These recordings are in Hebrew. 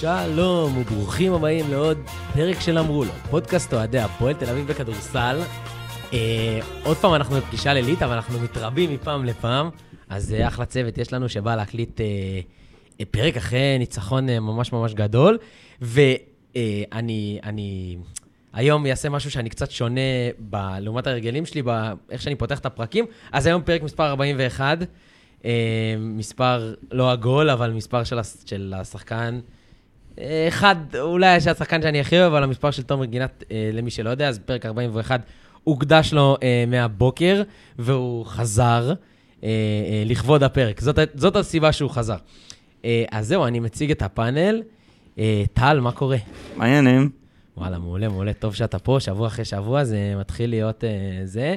שלום וברוכים הבאים לעוד פרק של אמרו לו, פודקאסט אוהדי הפועל תל אביב בכדורסל. אה, עוד פעם אנחנו בפגישה לילית, אבל אנחנו מתרבים מפעם לפעם, אז אה, אחלה צוות יש לנו שבא להקליט אה, אה, פרק אחרי ניצחון אה, ממש ממש גדול, ואני אני היום אעשה משהו שאני קצת שונה ב, לעומת הרגלים שלי, באיך שאני פותח את הפרקים. אז היום פרק מספר 41, אה, מספר לא עגול, אבל מספר של, של השחקן. אה, אחד, אולי השחקן שאני הכי אוהב, אבל המספר של תומר גינת, אה, למי שלא יודע, אז פרק 41 הוקדש לו אה, מהבוקר, והוא חזר אה, אה, לכבוד הפרק. זאת, זאת הסיבה שהוא חזר. אה, אז זהו, אני מציג את הפאנל. אה, טל, מה קורה? מה העניינים? וואלה, מעולה, מעולה, טוב שאתה פה, שבוע אחרי שבוע, זה מתחיל להיות אה, זה.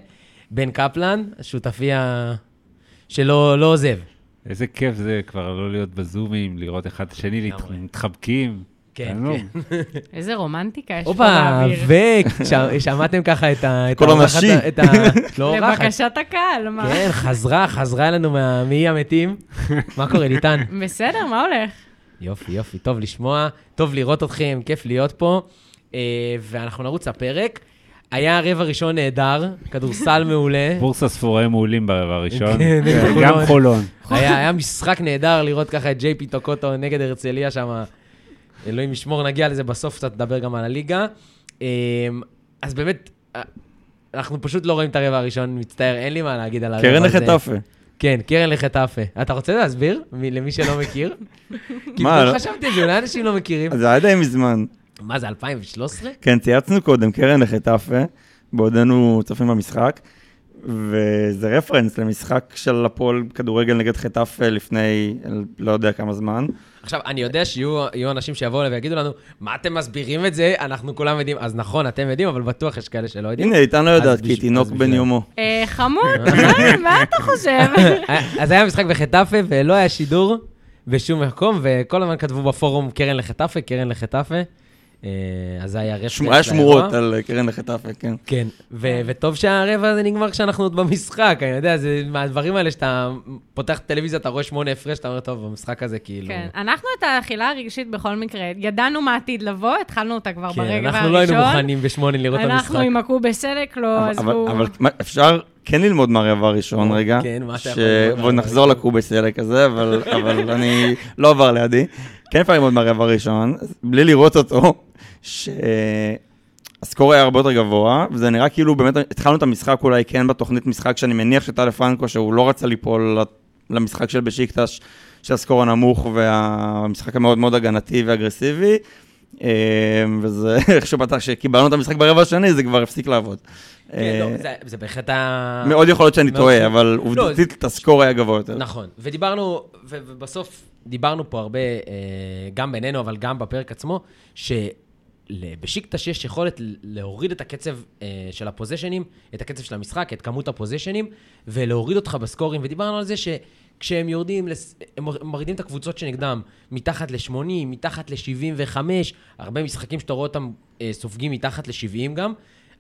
בן קפלן, שותפי ה... שלא לא עוזב. איזה כיף זה כבר לא להיות בזומים, לראות אחד את השני, מתחבקים. כן. כן. איזה רומנטיקה יש פה הופה, באוויר. ושמעתם ככה את ה... את כל הנשי. לא. לבקשת הקהל, מה? כן, חזרה, חזרה אלינו מה- מאי המתים. מה קורה, ליטן? בסדר, מה הולך? יופי, יופי, טוב לשמוע, טוב לראות אתכם, כיף להיות פה. אה, ואנחנו נרוץ לפרק. היה רבע ראשון נהדר, כדורסל מעולה. בורסה ספורי מעולים ברבע הראשון. כן, כן. גם חולון. היה, משחק נהדר לראות ככה את ג'יי פי טוקוטו נגד הרצליה שם. אלוהים ישמור, נגיע לזה בסוף, קצת נדבר גם על הליגה. אמ, אז באמת, אה, אנחנו פשוט לא רואים את הרבע הראשון, מצטער, אין לי מה להגיד על הרבע הזה. קרן לחטאפה. כן, קרן לחטאפה. אתה רוצה להסביר מי- למי שלא מכיר? כי חשבתי על זה, אולי אנשים לא מכירים. זה היה די מזמן. מה זה, 2013? כן, צייצנו קודם קרן לחטאפה, בעודנו צופים במשחק, וזה רפרנס למשחק של הפועל כדורגל נגד חטאפה לפני לא יודע כמה זמן. עכשיו, אני יודע שיהיו יהיו אנשים שיבואו אליי ויגידו לנו, מה אתם מסבירים את זה? אנחנו כולם יודעים. אז נכון, אתם יודעים, אבל בטוח יש כאלה שלא יודעים. הנה, איתן לא יודעת, כי תינוק בן יומו. אה, חמוד, מה- מה אתה חושב? אז היה משחק בחטאפה, ולא היה שידור בשום מקום, וכל הזמן כתבו בפורום קרן לחטאפה, קרן לחטאפה. אה, אז זה היה שמ- היה שמורות על קרן לחטאפה, כן. כן, ו- וטוב שהרבע הזה נגמר כשאנחנו עוד במשחק, אני יודע, זה מהדברים האלה שאתה פותח את הטלוויזיה, אתה רואה שמונה הפרש, אתה אומר, טוב, במשחק הזה כאילו... כן, אנחנו את האכילה הרגשית בכל מקרה, ידענו מה עתיד לבוא, התחלנו אותה כבר כן, ברגע הראשון. אנחנו לא היינו מוכנים בשמונה לראות את המשחק. אנחנו עם הקובה סלק, לא אבל- עזבו. אבל מה, אפשר כן ללמוד מהרבע הראשון רגע. כן, מה אתה יכול ללמוד בוא נחזור הראשון? לקובס אלק הזה, אבל אבל אני לא עבר לידי. כן אפשר ללמוד מהרבע הראשון, בלי לראות אותו, שהסקור היה הרבה יותר גבוה, וזה נראה כאילו באמת התחלנו את המשחק אולי כן בתוכנית משחק, שאני מניח שטל פרנקו, שהוא לא רצה ליפול למשחק של בשיקטש, של הסקור הנמוך והמשחק המאוד מאוד הגנתי ואגרסיבי. אה, וזה איכשהו פתח, כשקיבלנו את המשחק ברבע השני, זה כבר הפסיק לעבוד. כן, אה, לא, זה- זה בהחלט ה... מאוד יכול להיות שאני טועה. אבל לא, עובדתית הסקור היה גבוה יותר. נכון, ודיברנו, ובסוף דיברנו פה הרבה, אה, גם בינינו, אבל גם בפרק עצמו, שבשיקטש יש יכולת להוריד את הקצב אה, של הפוזיישנים, את הקצב של המשחק, את כמות הפוזיישנים, ולהוריד אותך בסקורים, ודיברנו על זה שכשהם יורדים, לס- הם מור- מורידים את הקבוצות שנגדם מתחת ל-80, מתחת ל-75, הרבה משחקים שאתה רואה אותם אה, סופגים מתחת ל-70 גם,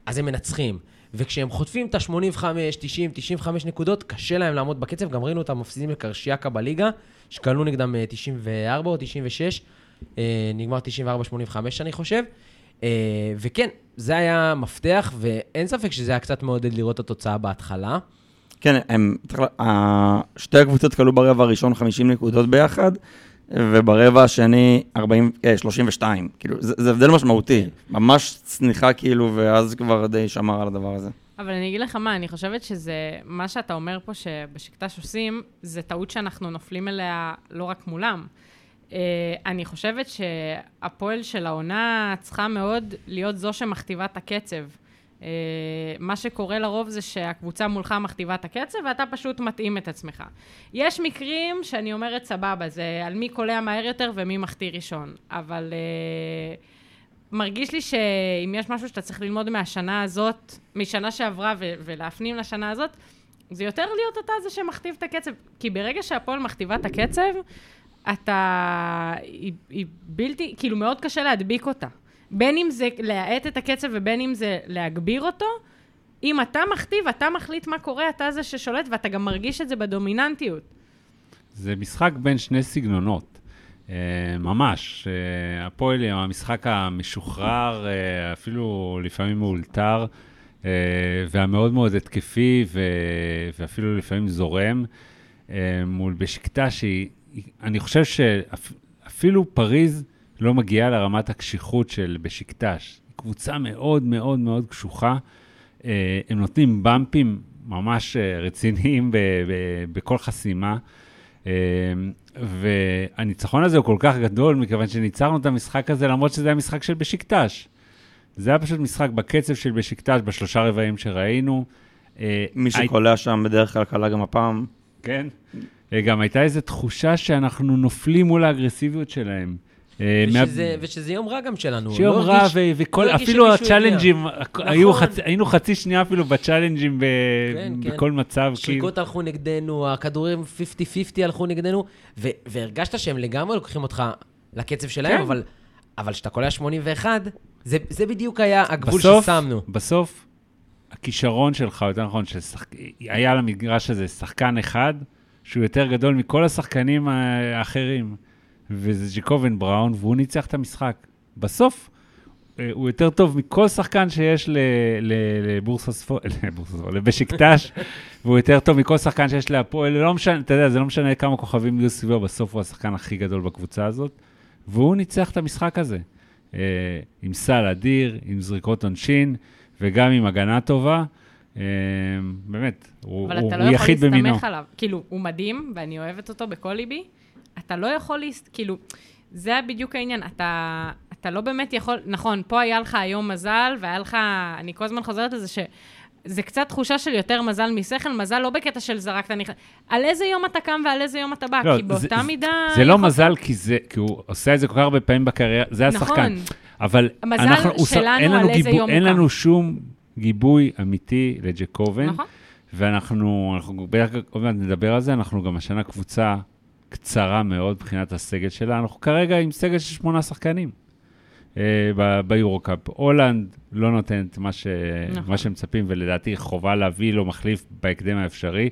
אז הם מנצחים. וכשהם חוטפים את ה-85, 90, 95 נקודות, קשה להם לעמוד בקצב. גם ראינו אותם מפסידים לקרשיאקה בליגה, שקלנו נגדם אה, 94 או 96, אה, נגמר 94-85 אני חושב. אה, וכן, זה היה מפתח, ואין ספק שזה היה קצת מעודד לראות את התוצאה בהתחלה. כן, הם, שתי הקבוצות כלו ברבע הראשון 50 נקודות ביחד, וברבע השני 40, אה, 32. כאילו, זה, זה הבדל משמעותי. ממש צניחה כאילו, ואז כבר די שמר על הדבר הזה. אבל אני אגיד לך מה, אני חושבת שזה, מה שאתה אומר פה שבשקטש עושים, זה טעות שאנחנו נופלים אליה לא רק מולם. Uh, אני חושבת שהפועל של העונה צריכה מאוד להיות זו שמכתיבה את הקצב. Uh, מה שקורה לרוב זה שהקבוצה מולך מכתיבה את הקצב ואתה פשוט מתאים את עצמך. יש מקרים שאני אומרת סבבה, זה על מי קולע מהר יותר ומי מחטיא ראשון, אבל uh, מרגיש לי שאם יש משהו שאתה צריך ללמוד מהשנה הזאת, משנה שעברה ו- ולהפנים לשנה הזאת, זה יותר להיות אתה זה שמכתיב את הקצב. כי ברגע שהפועל מכתיבה את הקצב, אתה... היא, היא בלתי... כאילו, מאוד קשה להדביק אותה. בין אם זה להאט את הקצב ובין אם זה להגביר אותו, אם אתה מכתיב, אתה מחליט מה קורה, אתה זה ששולט, ואתה גם מרגיש את זה בדומיננטיות. זה משחק בין שני סגנונות. אה, ממש. אה, הפועל עם המשחק המשוחרר, אה, אפילו לפעמים מאולתר, והמאוד מאוד התקפי, ואפילו לפעמים זורם, מול בשקטה שהיא, היא- אני חושב שאפילו פריז לא מגיעה לרמת הקשיחות של בשקטש. קבוצה מאוד מאוד מאוד קשוחה. אה, הם נותנים במפים ממש אה, רציניים ב- ב- בכל חסימה. אה, והניצחון הזה הוא כל כך גדול, מכיוון שניצרנו את המשחק הזה, למרות שזה היה משחק של בשקטש. זה היה פשוט משחק בקצב של בשקטש, בשלושה רבעים שראינו. מי שקולע שם בדרך כלל קלה גם הפעם. כן. אה, גם הייתה איזו תחושה שאנחנו נופלים מול האגרסיביות שלהם. אה, מה- ושזה, יום רע גם שלנו. שיום לא רע, הרגיש- ו- וכל, לא אפילו הצ'אלנג'ים, היו נכון. היינו חצי שנייה אפילו בצ'אלנג'ים ב- כן, כן. בכל מצב. כאילו. שריקות הלכו נגדנו, הכדורים 50-50 הלכו נגדנו, ו- והרגשת שהם לגמרי לוקחים אותך לקצב שלהם, כן. אבל אבל כשאתה קולע 81, זה, זה בדיוק היה הגבול בסוף, ששמנו. בסוף, הכישרון שלך, יותר נכון, ששחק... היה למגרש הזה שחקן אחד, שהוא יותר גדול מכל השחקנים האחרים, וזה ג'קובן בראון, והוא ניצח את המשחק. בסוף, אה, הוא יותר טוב מכל שחקן שיש לבורסה ספור, לבורסה ספור, לבשיקטש, והוא יותר טוב מכל שחקן שיש להפועל, לא משנה, אתה יודע, זה לא משנה כמה כוכבים יהיו סביבו, בסוף הוא השחקן הכי גדול בקבוצה הזאת, והוא ניצח את המשחק הזה. אה, עם סל אדיר, עם זריקות עונשין, וגם עם הגנה טובה. אה, באמת, הוא, אבל הוא, אתה הוא לא יכול יחיד במינו. להסתמך עליו. כאילו, הוא מדהים, ואני אוהבת אותו בכל ליבי. אתה לא יכול להסת... כאילו, זה בדיוק העניין. אתה, אתה לא באמת יכול... נכון, פה היה לך היום מזל, והיה לך... אני כל הזמן חוזרת לזה ש... זה קצת תחושה של יותר מזל משכל, מזל לא בקטע של זרקת נכנס. על איזה יום אתה קם ועל איזה יום אתה בא, לא, כי באותה זה- מידה... זה לא יכול- מזל, כי, זה, כי הוא עושה את זה כל כך הרבה פעמים בקריירה, זה השחקן. נכון. אבל המזל אנחנו, שלנו אין על לנו איזה גיבוי, יום אין לנו שום גיבוי אמיתי לג'קובן, נכון. ואנחנו, אנחנו עוד מעט נדבר על זה, אנחנו גם השנה קבוצה קצרה מאוד מבחינת הסגל שלה, אנחנו כרגע עם סגל של שמונה שחקנים אה, ביורו-קאפ. הולנד לא נותנת מה, ש... נכון. מה שמצפים, ולדעתי חובה להביא לו מחליף בהקדם האפשרי.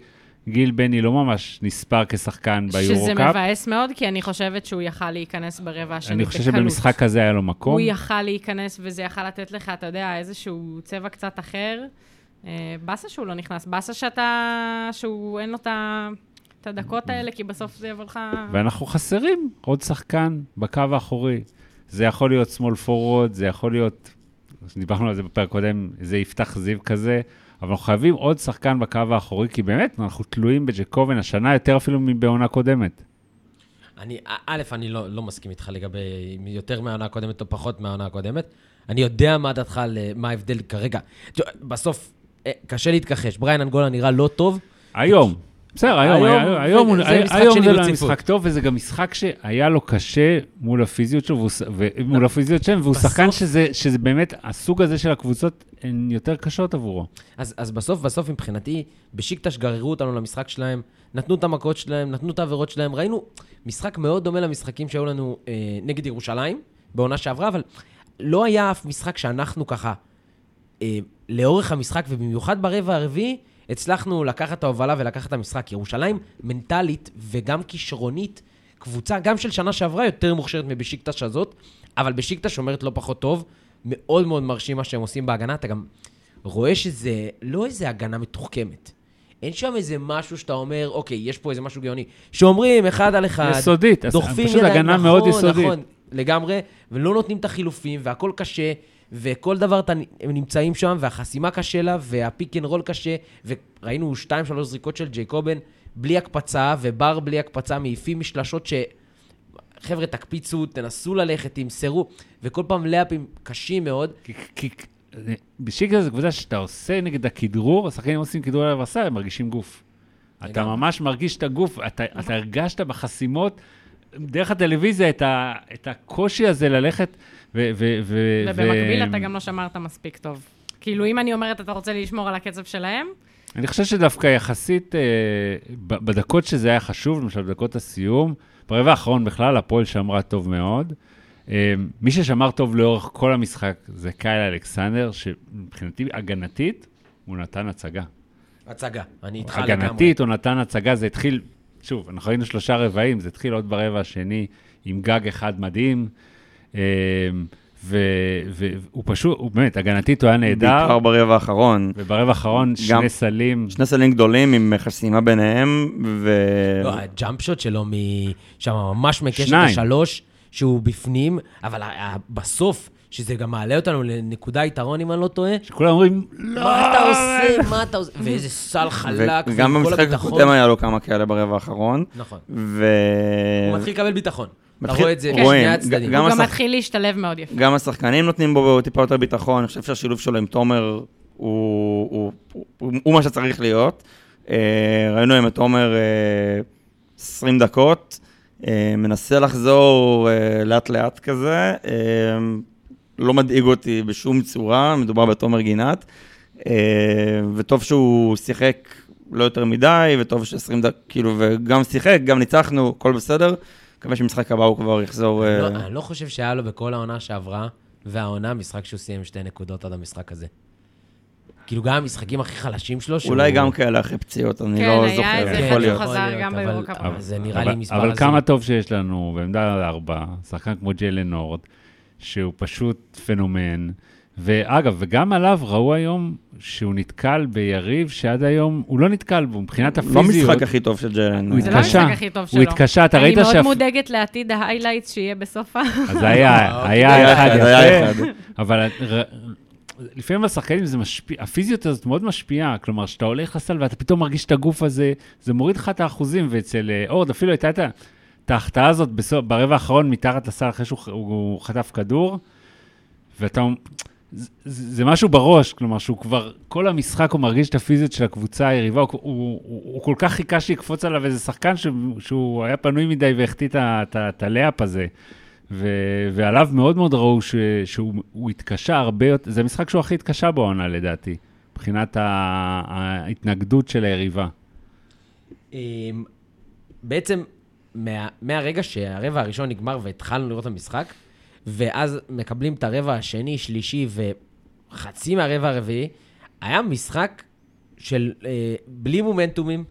גיל בני לא ממש נספר כשחקן שזה ביורו-קאפ. מבאס מאוד, כי אני חושבת שהוא יכל להיכנס ברבע השני אני בקלות. חושב שבמשחק הזה היה לו מקום. הוא יכל להיכנס, וזה יכל לתת לך, אתה יודע, איזשהו צבע קצת אחר. אה, באסה שהוא לא נכנס, באסה שאתה... שהוא אין לו את ה- את הדקות האלה, כי בסוף זה יבוא לך... ואנחנו חסרים עוד שחקן בקו האחורי. זה יכול להיות small forward, זה יכול להיות, דיברנו על זה בפרק קודם, זה יפתח זיו כזה, אבל אנחנו חייבים עוד שחקן בקו האחורי, כי באמת, אנחנו תלויים בג'קובן השנה יותר אפילו מבעונה קודמת. אני, א', אני לא, לא מסכים איתך לגבי יותר מהעונה הקודמת או פחות מהעונה הקודמת. אני יודע מה דעתך על אה, מה ההבדל כרגע. בסוף, אה, קשה להתכחש. בריין אנגולה נראה לא טוב. היום. בסדר, היום, היום היום, היום, הוא- זה היום זה לא. משחק טוב, וזה גם משחק שהיה לו קשה מול הפיזיות שלו, והוא ומול הפיזיות שלהם, והוא שחקן שזה, שזה באמת, הסוג הזה של הקבוצות הן יותר קשות עבורו. אז, אז בסוף, בסוף מבחינתי, בשיקטש גררו אותנו למשחק שלהם, נתנו את המכות שלהם, נתנו את העבירות שלהם. ראינו משחק מאוד דומה למשחקים שהיו לנו אה, נגד ירושלים, בעונה שעברה, אבל לא היה אף משחק שאנחנו ככה, אה, לאורך המשחק, ובמיוחד ברבע הרביעי, הצלחנו לקחת את ההובלה ולקחת את המשחק. ירושלים מנטלית וגם כישרונית, קבוצה, גם של שנה שעברה, יותר מוכשרת מבשיקטש הזאת, אבל בשיקטש אומרת לא פחות טוב. מאוד מאוד מרשים מה שהם עושים בהגנה. אתה גם רואה שזה לא איזה הגנה מתוחכמת. אין שם איזה משהו שאתה אומר, אוקיי, יש פה איזה משהו גאוני. שאומרים אחד על אחד, יסודית, דוחפים ידיים, נכון, מאוד יסודית. נכון, לגמרי, ולא נותנים את החילופים, והכל קשה, וכל דבר אתה, הם נמצאים שם, והחסימה קשה לה, וה pick and roll קשה, וראינו שתיים, שלוש זריקות של ג'ייקובן, בלי הקפצה, ובר בלי הקפצה, מעיפים משלשות ש... חבר'ה, תקפיצו, תנסו ללכת, תמסרו, וכל פעם לאפים קשים מאוד. כי, כי בשיקה זו קבוצה שאתה עושה נגד הכדרור, השחקנים עושים כדרור על הרסה, הם מרגישים גוף. אתה. ממש מרגיש את הגוף, אתה, אתה הרגשת בחסימות, דרך הטלוויזיה, את, ה, את הקושי הזה ללכת ו... ו, ו ובמקביל ו... אתה גם לא שמרת מספיק טוב. כאילו, אם אני אומרת, אתה רוצה לשמור על הקצב שלהם, אני חושב שדווקא יחסית, אה, בדקות שזה היה חשוב, למשל בדקות הסיום, ברבע האחרון בכלל, הפועל שמרה טוב מאוד. אה, מי ששמר טוב לאורך כל המשחק זה קייל אלכסנדר, שמבחינתי הגנתית, הוא נתן הצגה. הצגה, אני איתך לגמרי. הגנתית, הוא נתן הצגה, זה התחיל, שוב, אנחנו היינו שלושה רבעים, זה התחיל עוד ברבע השני, עם גג אחד מדהים. אה, והוא פשוט, הוא באמת, הגנתית הוא היה נהדר, בעיקר ברבע האחרון. וברבע האחרון גם- שני סלים. שני סלים גדולים עם חסימה ביניהם, ו... לא, הג'אמפ שוט שלו משם ממש מקשת. השלוש, שהוא בפנים, אבל בסוף, שזה גם מעלה אותנו לנקודה יתרון, אם אני לא טועה, שכולם אומרים, לא, מה אתה עושה? מה אתה עושה? ואיזה סל חלק, וגם וכל במשחק הביטחון. הקודם היה לו כמה כאלה ברבע האחרון. נכון. ו... הוא מתחיל לקבל ביטחון. אתה מתחיל- רואה את זה בשני הצדדים. גם הוא גם מתחיל להשתלב מאוד יפה. גם השחקנים נותנים בו טיפה יותר ביטחון, אני חושב שהשילוב שלו עם תומר הוא, הוא, הוא, הוא, הוא מה שצריך להיות. אה, ראינו היום את תומר אה, 20 דקות, אה, מנסה לחזור אה, לאט-לאט כזה, אה, לא מדאיג אותי בשום צורה, מדובר בתומר גינת, אה, וטוב שהוא שיחק לא יותר מדי, וטוב ש-20 דקות, כאילו, וגם שיחק, גם ניצחנו, הכל בסדר. מקווה שבמשחק הבא הוא כבר יחזור... אה, לא, אני לא חושב שהיה לו בכל העונה שעברה, והעונה משחק שהוא סיים שתי נקודות עד המשחק הזה. כאילו, גם המשחקים הכי חלשים שלו, שהוא... אולי גם כאלה אחרי פציעות, אני כן, לא היה זוכר, איזה יכול אחד להיות. שהוא חזר גם. אבל זה נראה לי מספר אבל. כמה טוב שיש לנו בעמדה ארבע, שחקן כמו ג'יילן נורד, שהוא פשוט פנומן. ואגב, וגם עליו ראו היום שהוא נתקל ביריב שעד היום הוא לא נתקל בו, מבחינת לא הפיזיות. המשחק הכי טוב של. הוא זה לא. המשחק הכי טוב שלו. הוא התקשה, אתה ראית אני מאוד מודאגת לעתיד ההיילייטס שיהיה בסוף ה... אז היה. היה אחד יפה. אבל לפעמים השחקנים זה משפיע, הפיזיות הזאת מאוד משפיעה, כלומר, כשאתה הולך לסל ואתה פתאום מרגיש את הגוף הזה, זה מוריד לך את האחוזים, ואצל אה, אורד אפילו הייתה את ההחטאה הזאת ברבע האחרון מתחת לסל אחרי שהוא חטף כדור, ואתה... זה, משהו בראש, כלומר שהוא כבר, כל המשחק הוא מרגיש את הפיזיות של הקבוצה היריבה, הוא, הוא, הוא, הוא כל כך חיכה שיקפוץ עליו איזה שחקן שהוא, שהוא היה פנוי מדי והחטיא את הלאפ הזה. ו, ועליו מאוד מאוד ראו ש, שהוא הוא התקשה הרבה יותר, זה המשחק שהוא הכי התקשה בעונה לדעתי, מבחינת ההתנגדות של היריבה. אמ, בעצם, מה, מהרגע שהרבע הראשון נגמר והתחלנו לראות את המשחק, ואז מקבלים את הרבע השני, שלישי וחצי מהרבע הרביעי, היה משחק של אה, בלי מומנטומים,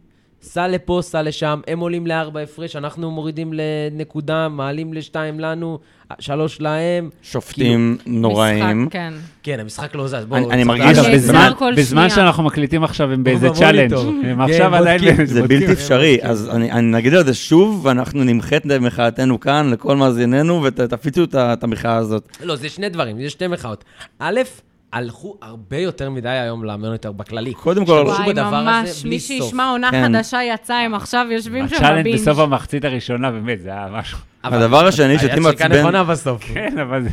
סע לפה, סע לשם, הם עולים לארבע הפרש, אנחנו מורידים לנקודה, מעלים לשתיים לנו, שלוש להם. שופטים נוראים. משחק, כן. כן, המשחק לא זז. אני- בואו, אני צריך מרגיש- אגב, נעצר שזה- בזמן, בזמן. שאנחנו מקליטים עכשיו הם באיזה. challenge, הם כן, עכשיו עדיין... בודקים. זה בודקים. בלתי אפשרי, אז אני אני נגיד על זה שוב, ואנחנו נמחה את מחאתנו כאן לכל מאזינינו, ותפיצו את המחאה הזאת. לא, זה שני דברים, זה שתי מחאות. א', הלכו הרבה יותר מדי היום למוניטור בכללי. קודם כל, וואי, בדבר הזה ממש, בלי מי סוף. שישמע עונה כן. חדשה יצאה, הם עכשיו יושבים שם הצ'אלנג' בבינג'. בסוף המחצית הראשונה, באמת, זה היה משהו. אבל הדבר השני שאותי היד שלך מעצבן- נכונה בסוף. כן, אבל זה...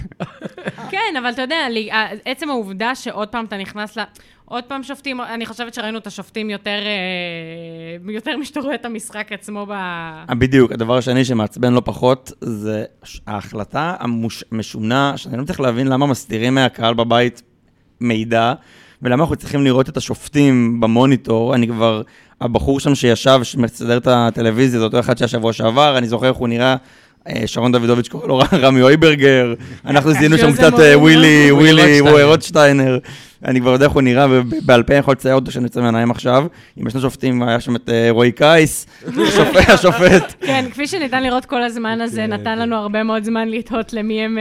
כן, אבל אתה יודע, לי- עצם העובדה שעוד פעם אתה נכנס ל... עוד פעם שופטים, אני חושבת שראינו את השופטים יותר, אה, יותר משאתה רואה את המשחק עצמו ב... בדיוק, הדבר השני שמעצבן לא פחות, זה ההחלטה המשונה, שאני לא מצליח להבין למה מסתירים מהקהל בבית מידע, ולמה אנחנו צריכים לראות את השופטים במוניטור. אני כבר, הבחור שם שישב, שמסדר את הטלוויזיה, זה אותו אחד שהיה שבוע שעבר, אני זוכר איך הוא נראה. אה, שרון דוידוביץ' קורא לו רמי אויברגר, אנחנו זיהינו שם קצת אה, ווילי, ווילי ווילי רוטשטיינר. אני כבר יודע איך הוא נראה, ובעל פה אני יכול לצייר אותו שאני יוצא מהעיניים עכשיו. עם שני שופטים, היה שם את אה, רועי קייס, השופט- כן, כפי שניתן לראות כל הזמן הזה, נתן לנו הרבה מאוד זמן לתהות למי הם...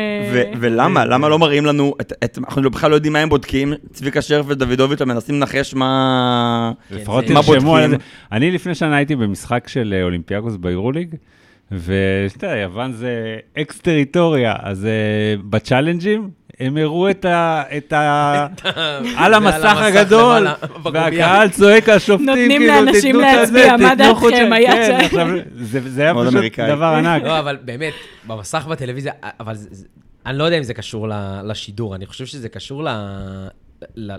ולמה? למה לא מראים לנו, את, אנחנו בכלל לא יודעים מה הם בודקים, צביקה שרף ודוידוביץ' מנסים לנחש מה... לפחות תרשמו על זה. בודקים? אני לפני שנה הייתי במשחק של אולימפיאקוס ביורוליג, ואתה יודע, יוון זה אקס טריטוריה, אז אה, בצ'אלנג'ים הם הראו את ה... את ה... על המסך הגדול. והקהל צועק, השופטים, נותנים כאילו, לאנשים תיתנו את הזה, להצביע, מה דעתכם? היה כן, זה זה היה פשוט אמריקאי. דבר ענק. לא, אבל באמת, במסך בטלוויזיה, אבל אני לא יודע אם זה קשור לשידור, אני חושב שזה קשור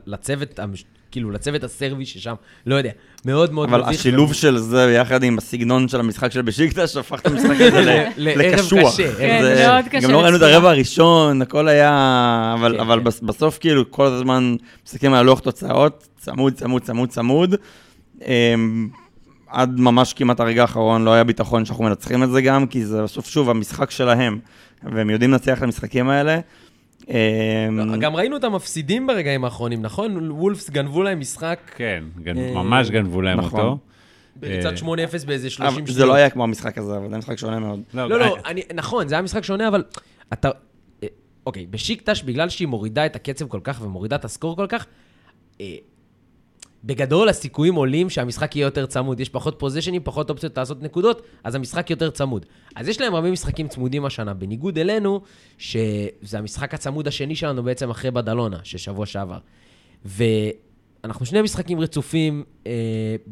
לצוות, המש- כאילו, לצוות הסרבי ששם, לא יודע, מאוד מאוד אבל מביך. השילוב של זה ביחד עם הסגנון של המשחק של בשיקטש, הפך את המשחק הזה לקשוח. קשה. כן, מאוד קשה גם לא ראינו את. הרבע הראשון, הכל היה... אבל כן, אבל כן. בס- בסוף, כאילו, כל הזמן מסתכלים על לוח תוצאות, צמוד, צמוד, צמוד, צמוד. אמ, עד ממש כמעט הרגע האחרון לא היה ביטחון שאנחנו מנצחים את זה גם, כי זה בסוף, שוב, המשחק שלהם, והם יודעים לנצח את המשחקים האלה. אמ, לא, גם ראינו אותם מפסידים ברגעים האחרונים, נכון? וולפס גנבו להם משחק. כן, אה, ממש גנבו להם נכון. אותו. בריצת אה, 8-0 באיזה 30 אבל שניות. זה לא היה כמו המשחק הזה, אבל זה היה משחק שונה מאוד. לא, לא, אני, נכון, זה היה משחק שונה, אבל אתה... אה, אוקיי, בשיקטש, בגלל שהיא מורידה את הקצב כל כך ומורידה את הסקור כל כך, אה, בגדול הסיכויים עולים שהמשחק יהיה יותר צמוד. יש פחות פוזיישנים, פחות אופציות לעשות נקודות, אז המשחק יותר צמוד. אז יש להם הרבה משחקים צמודים השנה, בניגוד אלינו, שזה המשחק הצמוד השני שלנו בעצם אחרי בדלונה, של שבוע שעבר. ואנחנו שני משחקים רצופים אה,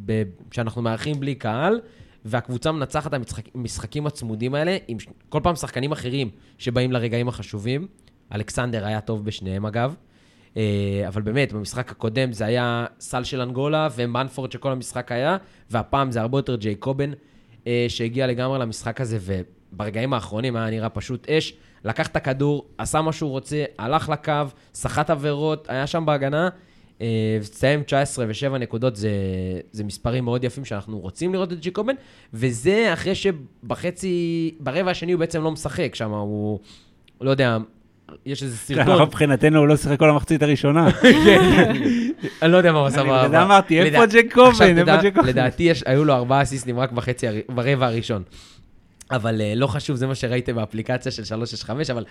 ב- שאנחנו מארחים בלי קהל, והקבוצה מנצחת את המשחק, המשחקים הצמודים האלה, עם כל פעם שחקנים אחרים שבאים לרגעים החשובים. אלכסנדר היה טוב בשניהם אגב. אה, אבל באמת, במשחק הקודם זה היה סל של אנגולה ומנפורד שכל המשחק היה, והפעם זה הרבה יותר ג'ייקובן אה, שהגיע לגמרי למשחק הזה, וברגעים האחרונים היה נראה פשוט אש. לקח את הכדור, עשה מה שהוא רוצה, הלך לקו, סחט עבירות, היה שם בהגנה. אה, סיים 19 ו-7 נקודות, זה, זה מספרים מאוד יפים שאנחנו רוצים לראות את ג'יקובן, וזה אחרי שבחצי, ברבע השני הוא בעצם לא משחק שם, הוא, לא יודע, יש איזה אנחנו סרטון. מבחינתנו הוא לא שיחק כל המחצית הראשונה. אני לא יודע מה הוא עשה. אני ב- בגלל זה ב- אמרתי, איפה תדע, ג'קובן? לדעתי יש- היו לו ארבעה אסיסטים רק בחצי, ברבע הראשון. אבל אה, לא חשוב, זה מה שראיתם באפליקציה של 365, אבל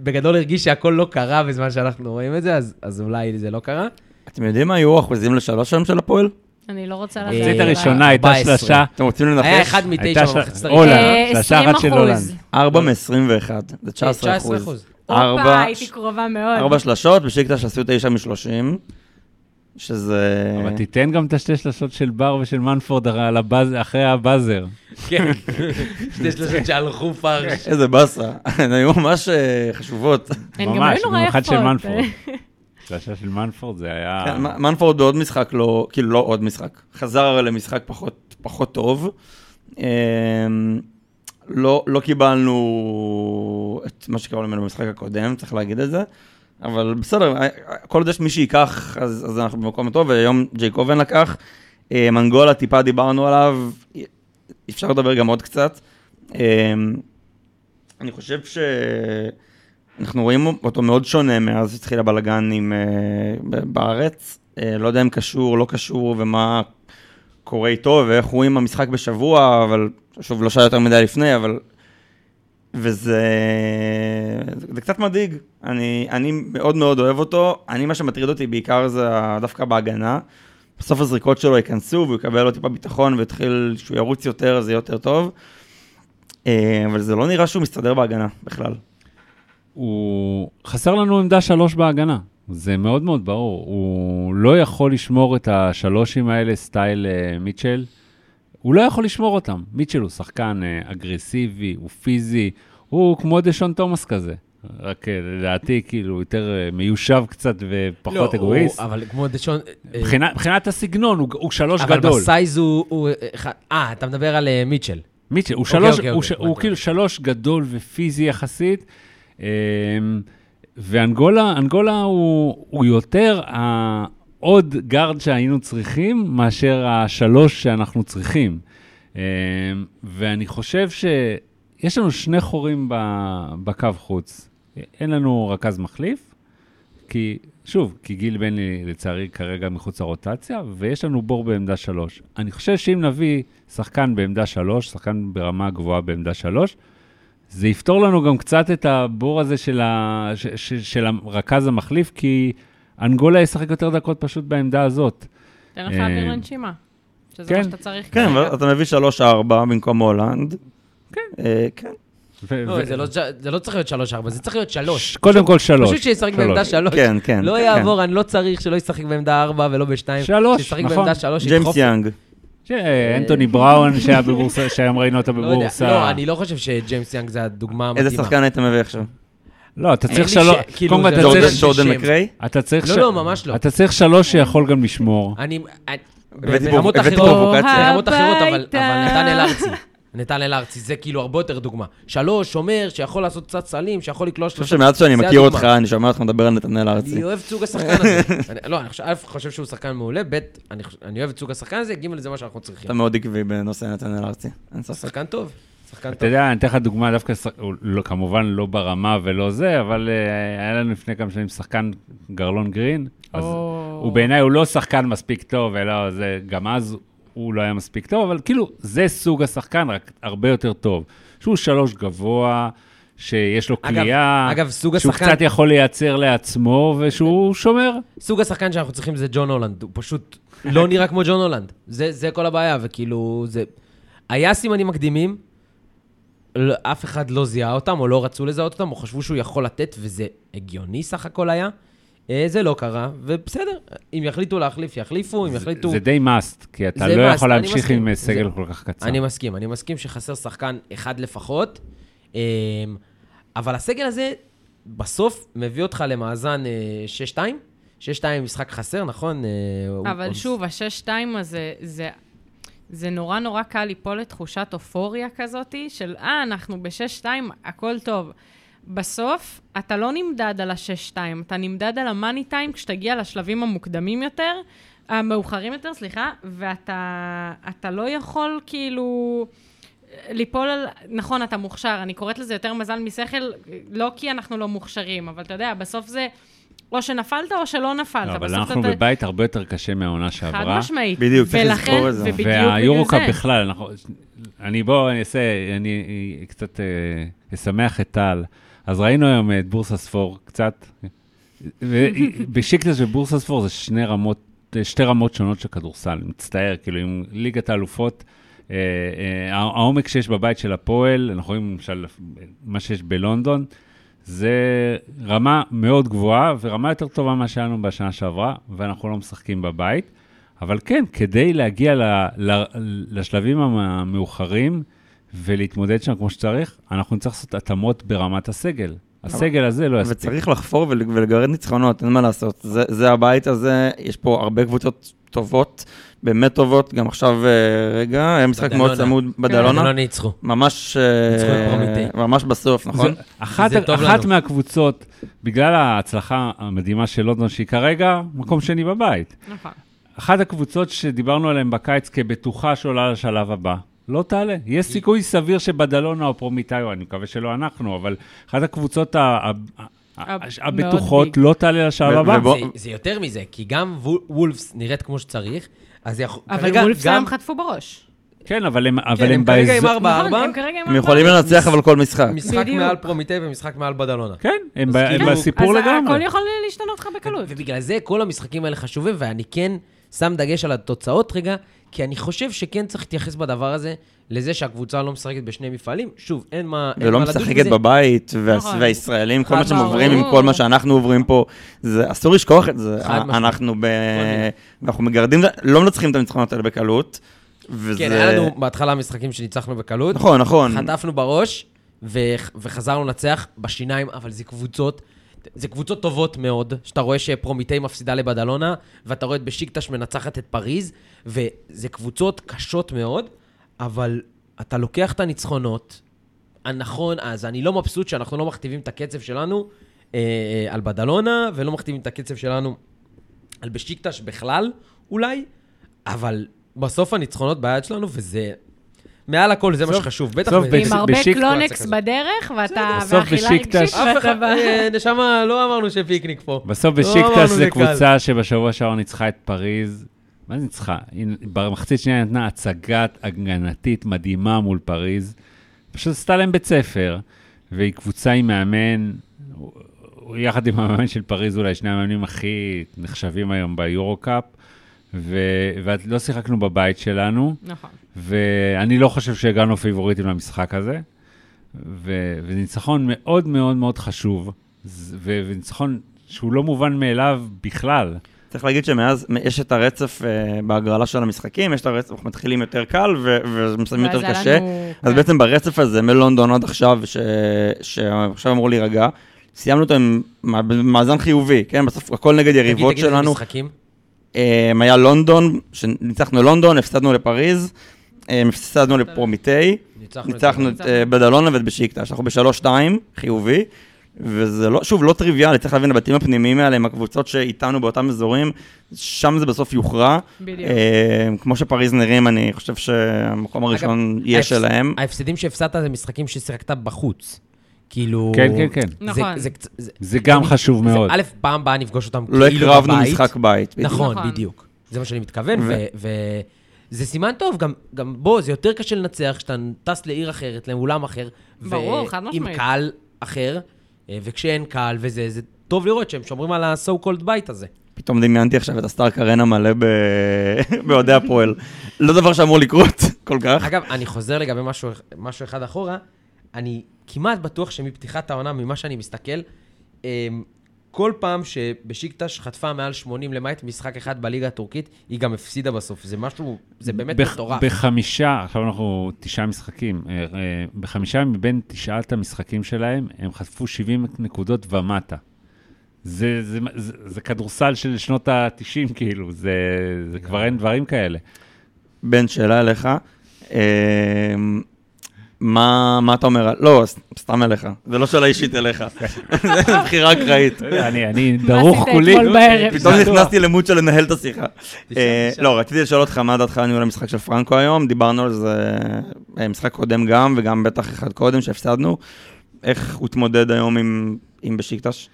בגדול הרגיש שהכל לא קרה בזמן שאנחנו רואים את זה, אז, אז אולי זה לא קרה. אתם יודעים מה היו האחוזים לשלוש היום של הפועל? אני לא רוצה אה, לדעת. המחצית הראשונה הייתה 14. שלושה. אתם רוצים לנחש? היה אחד מתשע במחצית הולנד. הראשונה. אה, שלושה אחת 20 של אחוז. הולנד. 4 מ-21, זה 19 19 אחוז. אחוז. הופה, ארבע- הייתי קרובה מאוד. ארבע שלשות, בשיקטש עשו 9 מ-30, שזה... אבל תיתן גם את השתי שלשות של בר ושל מנפורד על הבאז- אחרי הבאזר. כן, שתי שלושות שהלכו פרש. איזה באסה, הן היו ממש אה, חשובות. הן גם ממש, היו נורא במיוחד של יפות. מנפורד. שלושה של מנפורד זה היה... כן, מנפורד בעוד משחק לא, כאילו לא עוד משחק, חזר למשחק פחות, פחות טוב. לא, לא קיבלנו את מה שקיבלנו ממנו במשחק הקודם, צריך להגיד את זה. אבל בסדר, כל עוד יש מי שייקח, אז, אז אנחנו במקום טוב, והיום ג'ייקובן לקח. אה, מנגולה, טיפה דיברנו עליו, אפשר לדבר גם עוד קצת. אה, אני חושב שאנחנו רואים אותו מאוד שונה מאז התחיל הבלגן עם, אה, בארץ. אה, לא יודע אם קשור, לא קשור, ומה קורה איתו, ואיך רואים המשחק בשבוע, אבל שוב, לא שעה יותר מדי לפני, אבל... וזה זה קצת מדאיג, אני, אני מאוד מאוד אוהב אותו, אני מה שמטריד אותי בעיקר זה דווקא בהגנה. בסוף הזריקות שלו ייכנסו והוא יקבל עוד טיפה ביטחון ויתחיל, שהוא ירוץ יותר, זה יותר טוב. אה, אבל זה לא נראה שהוא מסתדר בהגנה בכלל. הוא... חסר לנו עמדה שלוש בהגנה. זה מאוד מאוד ברור. הוא לא יכול לשמור את השלושים האלה, style אה, מיטשל. הוא לא יכול לשמור אותם. מיטשל הוא שחקן אה, אגרסיבי, הוא פיזי, הוא כמו דשון תומאס כזה. רק אה, לדעתי, כאילו, יותר אה, מיושב קצת ופחות לא, אגואיסט. הוא- אבל כמו דשון... מבחינת, מבחינת הסגנון, הוא, הוא שלוש אבל גדול. ב size הוא... הוא אה, אתה מדבר על מיטשל. מיטשל, הוא אוקיי, שלוש, אוקיי, הוא, אוקיי, הוא הבנתי. כאילו שלוש גדול ופיזי יחסית. אמ, ואנגולה, אנגולה הוא, הוא יותר העוד גארד שהיינו צריכים מאשר השלוש שאנחנו צריכים. אמ, ואני חושב שיש לנו שני חורים בקו חוץ. אין לנו רכז מחליף, כי, שוב, כי גיל בני לצערי כרגע מחוץ לרוטציה, ויש לנו בור בעמדה שלוש. אני חושב שאם נביא שחקן בעמדה שלוש, שחקן ברמה גבוהה בעמדה שלוש, זה יפתור לנו גם קצת את הבור הזה של, ה... של הרכז המחליף, כי אנגולה ישחק יותר דקות פשוט בעמדה הזאת. תן לך אה, אוויר לנשימה. שזה כן. מה שאתה צריך. כן, אתה מביא 3-4 במקום הולנד. כן. אה, כן. לא, זה לא- זה לא צריך להיות 3-4, זה צריך להיות 3. קודם כל שלוש. פשוט שישחק בעמדה 3. כן, כן. לא כן. יעבור, אני לא צריך שלא ישחק בעמדה 4 ולא ב-2. שלוש, שישחק נכון. בעמדה 3, ג'יימס יאנג. אנטוני בראון, שהיה בבורסה, שהיום ראינו אותו לא בבורסה. לא, אני לא חושב שג'יימס יאנג זה הדוגמה המתאימה. איזה שחקן היית מביא עכשיו? לא, אתה צריך שלוש, כאילו, קודם כל אתה לא- צריך- ג'ורדן. מקריי? אתה צריך לא, לא, ממש לא. אתה צריך שלוש שיכול גם לשמור. אני... ברמות אחרות. ברמות אחרות, אבל. אבל נתנאל ארצי. נתנאל ארצי, זה כאילו הרבה יותר דוגמה. שלוש, שומר, שיכול לעשות קצת סלים, שיכול לקלוט אני חושב שמאז שאני מכיר. אותך, אני שומע אותך מדבר על נתנאל ארצי. אני אוהב את סוג השחקן הזה. לא, אני חושב, א', חושב שהוא שחקן מעולה, ב', אני אוהב את סוג השחקן הזה, ג', זה מה שאנחנו צריכים. אתה מאוד עקבי בנושא נתנאל ארצי, אין ספק. שחקן טוב, אתה. יודע, אני אתן לך דוגמה, דווקא, לא, כמובן לא ברמה ולא זה, אבל uh, היה לנו לפני כמה שנים שחקן גרלון גרין, אז או. הוא בעיניי, הוא לא שחקן מספיק טוב, אלא זה, גם אז הוא לא היה מספיק טוב, אבל כאילו, זה סוג השחקן, רק הרבה יותר טוב. שהוא שלוש גבוה, שיש לו אגב- כליאה, אגב, סוג שהוא השחקן- קצת יכול לייצר לעצמו, ושהוא שומר. סוג השחקן שאנחנו צריכים זה ג'ון הולנד, הוא פשוט לא נראה כמו ג'ון הולנד. זה, זה כל הבעיה, וכאילו, זה... היה סימנים מקדימים, אף אחד לא זיהה אותם, או לא רצו לזהות אותם, או חשבו שהוא יכול לתת, וזה הגיוני סך הכל היה. אה, זה לא קרה, ובסדר, אם יחליטו להחליף, יחליפו, אם יחליטו... זה די מאסט, כי אתה לא must, יכול להמשיך מסכים. עם סגל זה- כל כך קצר. אני מסכים, אני מסכים שחסר שחקן אחד לפחות, אמ, אבל הסגל הזה בסוף מביא אותך למאזן אה, 6-2, 6-2 משחק חסר, נכון? אה, אבל הוא- שוב, השש-שתיים הזה, זה, זה נורא נורא קל ליפול לתחושת אופוריה כזאתי, של אה, אנחנו בשש-שתיים, הכל טוב. בסוף, אתה לא נמדד על השש-שתיים, אתה נמדד על המאני טיים כשתגיע לשלבים המוקדמים יותר, המאוחרים יותר, סליחה, ואתה אתה לא יכול כאילו ליפול על... נכון, אתה מוכשר, אני קוראת לזה יותר מזל משכל, לא כי אנחנו לא מוכשרים, אבל אתה יודע, בסוף זה או שנפלת או שלא נפלת. לא, אבל אנחנו אתה... בבית הרבה יותר קשה מהעונה חד שעברה. משמעית. בדיוק, צריך לזכור את זה. ובדיוק בגלל והיורוקאפ. בכלל, אנחנו, אני בוא, אני אעשה, אני קצת אה, אשמח את טל. אז ראינו היום את בורסה ספור קצת. בשיקלס ובורסה ספור זה שני רמות, שתי רמות שונות של כדורסל, מצטער, כאילו עם ליגת האלופות, אה, אה, העומק שיש בבית של הפועל, אנחנו רואים למשל מה שיש בלונדון, זה רמה מאוד גבוהה ורמה יותר טובה ממה שהיה לנו בשנה שעברה, ואנחנו לא משחקים בבית. אבל כן, כדי להגיע ל, ל, לשלבים המאוחרים ולהתמודד שם כמו שצריך, אנחנו נצטרך לעשות התאמות ברמת הסגל. הסגל הזה לא יספיק. וצריך לחפור ול- ולגרד ניצחונות, אין מה לעשות. זה, זה הבית הזה, יש פה הרבה קבוצות טובות, באמת טובות. גם עכשיו, אה, רגע, היה משחק מאוד בדלונה. צמוד לא בדלונה. ניצחו. ממש, אה, ניצחו את פרומיטי. ממש בסוף, נכון? זה- אחת. מהקבוצות, בגלל ההצלחה המדהימה של לונדון, שהיא כרגע מקום שני בבית, נכון. אחת הקבוצות שדיברנו עליהן בקיץ כבטוחה שעולה לשלב הבא, לא תעלה. יש סיכוי סביר שבדלונה או פרומיטאיו, אני מקווה שלא אנחנו, אבל אחת הקבוצות ה- ה- ה- מאוד הבטוחות. לא תעלה לשלב ו- הבא. זה, זה יותר מזה, כי גם וול- וולפס נראית כמו שצריך, אז יכול... אבל גם- היום חטפו בראש. כן, אבל הם, אבל כן, הם הם כרגע עם באזור... 4-4, נכון, הם כרגע עם הם ארבעה. יכולים לנצח אבל כל משחק. משחק בדיוק. מעל פרומיטי ומשחק מעל בדלונה. כן, הם, אז כאילו- בסיפור אז לגמרי. הכל יכול להשתנות לך בקלות. ובגלל זה כל המשחקים האלה חשובים, ואני כן שם דגש על התוצאות רגע, כי אני חושב שכן צריך להתייחס בדבר הזה לזה שהקבוצה לא משחקת בשני מפעלים. שוב, אין מה, אין ולא מה לדון משחקת בזה. בבית, וה- נכון. והישראלים, כל מה שהם. עוברים עם כל מה שאנחנו עוברים פה, זה אסור לשכוח את זה. אנחנו ב... מילה. אנחנו מגרדים, לא מנצחים את הניצחונות האלה בקלות. וזה... כן, היה לנו בהתחלה משחקים שניצחנו בקלות. נכון, נכון. חטפנו בראש, ו- וחזרנו לנצח בשיניים, אבל זה קבוצות, זה קבוצות טובות מאוד, שאתה רואה שפרומיטי מפסידה לבדלונה, ואתה רואה את בשיקטש מנצחת את פריז, וזה קבוצות קשות מאוד, אבל אתה לוקח את הניצחונות, הנכון, אז אני לא מבסוט שאנחנו לא מכתיבים את הקצב שלנו אה, אה, על בדלונה, ולא מכתיבים את הקצב שלנו על בשיקטש בכלל, אולי, אבל בסוף הניצחונות ביד שלנו, וזה... מעל הכל זה מה שחשוב, בטח עם הרבה בשיק- קלונקס. בדרך, ואתה... בשיקטש- רגשית, ואתה אחד, ב- אה, נשמה, לא אמרנו שפיקניק פה. בסוף לא בשיקטס זה. קבוצה שבשבוע שעבר ניצחה את פריז. מה זה ניצחה? במחצית שנייה נתנה הצגת הגנתית מדהימה מול פריז. פשוט עשתה להם בית ספר, והיא קבוצה עם מאמן, יחד עם המאמן של פריז, אולי שני המאמנים הכי נחשבים היום ביורו-קאפ, ו- ולא שיחקנו בבית שלנו. נכון. ואני לא חושב שהגענו פיבוריטים למשחק הזה, ו- וזה ניצחון מאוד מאוד מאוד חשוב, ו- וניצחון שהוא לא מובן מאליו בכלל. צריך להגיד שמאז יש את הרצף אה, בהגרלה של המשחקים, יש את הרצף, אנחנו מתחילים יותר קל ו- ומסיימים יותר קשה. לנו- אז כן. בעצם ברצף הזה, מלונדון עד עכשיו, ש- שעכשיו אמור להירגע, סיימנו אותו עם מא- מאזן חיובי, כן? בסוף הכל נגד יריבות תגיד, תגיד שלנו. משחקים. אה, היה לונדון, שניצחנו לונדון, הפסדנו לפריז, אה, הפסדנו לפרומיטי, ניצחנו ניצחנו את בדלונה ואת בשיקטש, אנחנו בשלוש-שתיים, חיובי, וזה לא, שוב, לא טריוויאלי, צריך להבין, הבתים הפנימיים האלה עם הקבוצות שאיתנו באותם אזורים, שם זה בסוף יוכרע. בדיוק. אה, כמו שפריז נראים, אני חושב שהמקום הראשון יהיה ההפס- שלהם. ההפסדים שהפסדת זה משחקים ששיחקת בחוץ. כאילו... כן, כן, כן. זה- נכון. זה זה- זה גם חשוב זה- מאוד. א', פעם הבאה נפגוש אותם לא כאילו הקרבנו בבית. משחק בית. בדיוק. נכון, נכון. בדיוק. זה מה שאני מתכוון, ו- זה סימן טוב, גם, גם בוא, זה יותר קשה לנצח כשאתה טס לעיר אחרת, לאולם אחר. ברור, חד עם משמעית. קהל אחר, וכשאין קהל וזה, זה טוב לראות שהם שומרים על ה-so called בית הזה. פתאום דמיינתי עכשיו את הסטארק ארנה מלא. באוהדי הפועל. לא דבר שאמור לקרות כל כך. אגב, אני חוזר לגבי משהו, משהו אחד אחורה, אני כמעט בטוח שמפתיחת העונה, ממה שאני מסתכל, אמ, כל פעם שבשיקטש חטפה מעל 80 למעט משחק אחד בליגה הטורקית, היא גם הפסידה בסוף. זה משהו, זה באמת בח- מטורף. בחמישה, עכשיו אנחנו תשעה משחקים, אה, אה, בחמישה מבין תשעת המשחקים שלהם, הם חטפו 70 נקודות ומטה. זה, זה, זה, זה כדורסל של שנות ה-90, כאילו, זה, זה כבר אין דברים כאלה. בן, שאלה אליך. מה, מה אתה אומר? לא, סתם אליך. זה לא שאלה אישית אליך. זה בחירה אקראית. אני, דרוך כולי. פתאום. נכנסתי למוד של לנהל את השיחה. אה. לא, רציתי לשאול אותך מה דעתך על ניהול המשחק של פרנקו היום, דיברנו על זה אה, משחק קודם גם, וגם בטח אחד קודם שהפסדנו. איך הוא התמודד היום עם- עם בשיקטש?